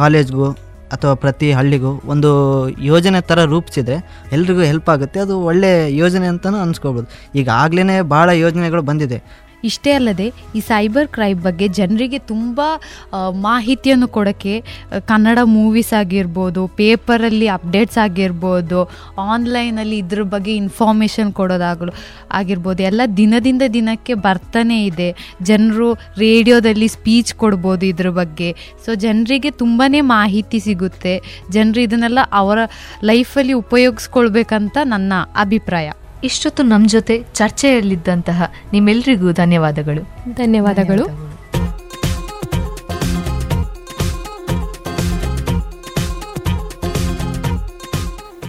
ಕಾಲೇಜ್ಗೂ ಅಥವಾ ಪ್ರತಿ ಹಳ್ಳಿಗೂ ಒಂದು ಯೋಜನೆ ಥರ ರೂಪಿಸಿದ್ರೆ ಎಲ್ರಿಗೂ ಹೆಲ್ಪ್ ಆಗುತ್ತೆ. ಅದು ಒಳ್ಳೆಯ ಯೋಜನೆ ಅಂತಲೂ ಅನ್ಸ್ಕೊಬೋದು. ಈಗ ಆಗ್ಲೇ ಭಾಳ ಯೋಜನೆಗಳು ಬಂದಿದೆ. ಇಷ್ಟೇ ಅಲ್ಲದೆ ಈ ಸೈಬರ್ ಕ್ರೈಮ್ ಬಗ್ಗೆ ಜನರಿಗೆ ತುಂಬ ಮಾಹಿತಿಯನ್ನು ಕೊಡೋಕ್ಕೆ ಕನ್ನಡ ಮೂವೀಸ್ ಆಗಿರ್ಬೋದು, ಪೇಪರಲ್ಲಿ ಅಪ್ಡೇಟ್ಸ್ ಆಗಿರ್ಬೋದು, ಆನ್ಲೈನಲ್ಲಿ ಇದ್ರ ಬಗ್ಗೆ ಇನ್ಫಾರ್ಮೇಷನ್ ಕೊಡೋದಾಗಲು, ಆಗಿರ್ಬೋದು, ಎಲ್ಲ ದಿನದಿಂದ ದಿನಕ್ಕೆ ಬರ್ತಾನೆ ಇದೆ. ಜನರು ರೇಡಿಯೋದಲ್ಲಿ ಸ್ಪೀಚ್ ಕೊಡ್ಬೋದು ಇದ್ರ ಬಗ್ಗೆ. ಸೊ ಜನರಿಗೆ ತುಂಬಾ ಮಾಹಿತಿ ಸಿಗುತ್ತೆ. ಜನರು ಇದನ್ನೆಲ್ಲ ಅವರ ಲೈಫಲ್ಲಿ ಉಪಯೋಗಿಸ್ಕೊಳ್ಬೇಕಂತ ನನ್ನ ಅಭಿಪ್ರಾಯ. ಇಷ್ಟೊತ್ತು ನಮ್ಮ ಜೊತೆ ಚರ್ಚೆಯಲ್ಲಿದ್ದಂತಹ ನಿಮ್ಮೆಲ್ಲರಿಗೂ ಧನ್ಯವಾದಗಳು. ಧನ್ಯವಾದಗಳು.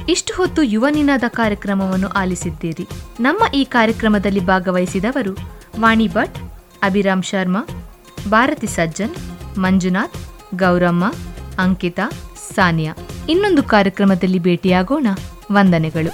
ಇಷ್ಟು ಹೊತ್ತು ಯುವ ನಿನಾದ ಕಾರ್ಯಕ್ರಮವನ್ನು ಆಲಿಸಿದ್ದೀರಿ. ನಮ್ಮ ಈ ಕಾರ್ಯಕ್ರಮದಲ್ಲಿ ಭಾಗವಹಿಸಿದವರು ವಾಣಿ ಭಟ್ ಅಭಿರಾಮ್ ಶರ್ಮಾ ಭಾರತಿ ಸಜ್ಜನ್ ಮಂಜುನಾಥ್ ಗೌರಮ್ಮ ಅಂಕಿತಾ ಸಾನಿಯಾ. ಇನ್ನೊಂದು ಕಾರ್ಯಕ್ರಮದಲ್ಲಿ ಭೇಟಿಯಾಗೋಣ. ವಂದನೆಗಳು.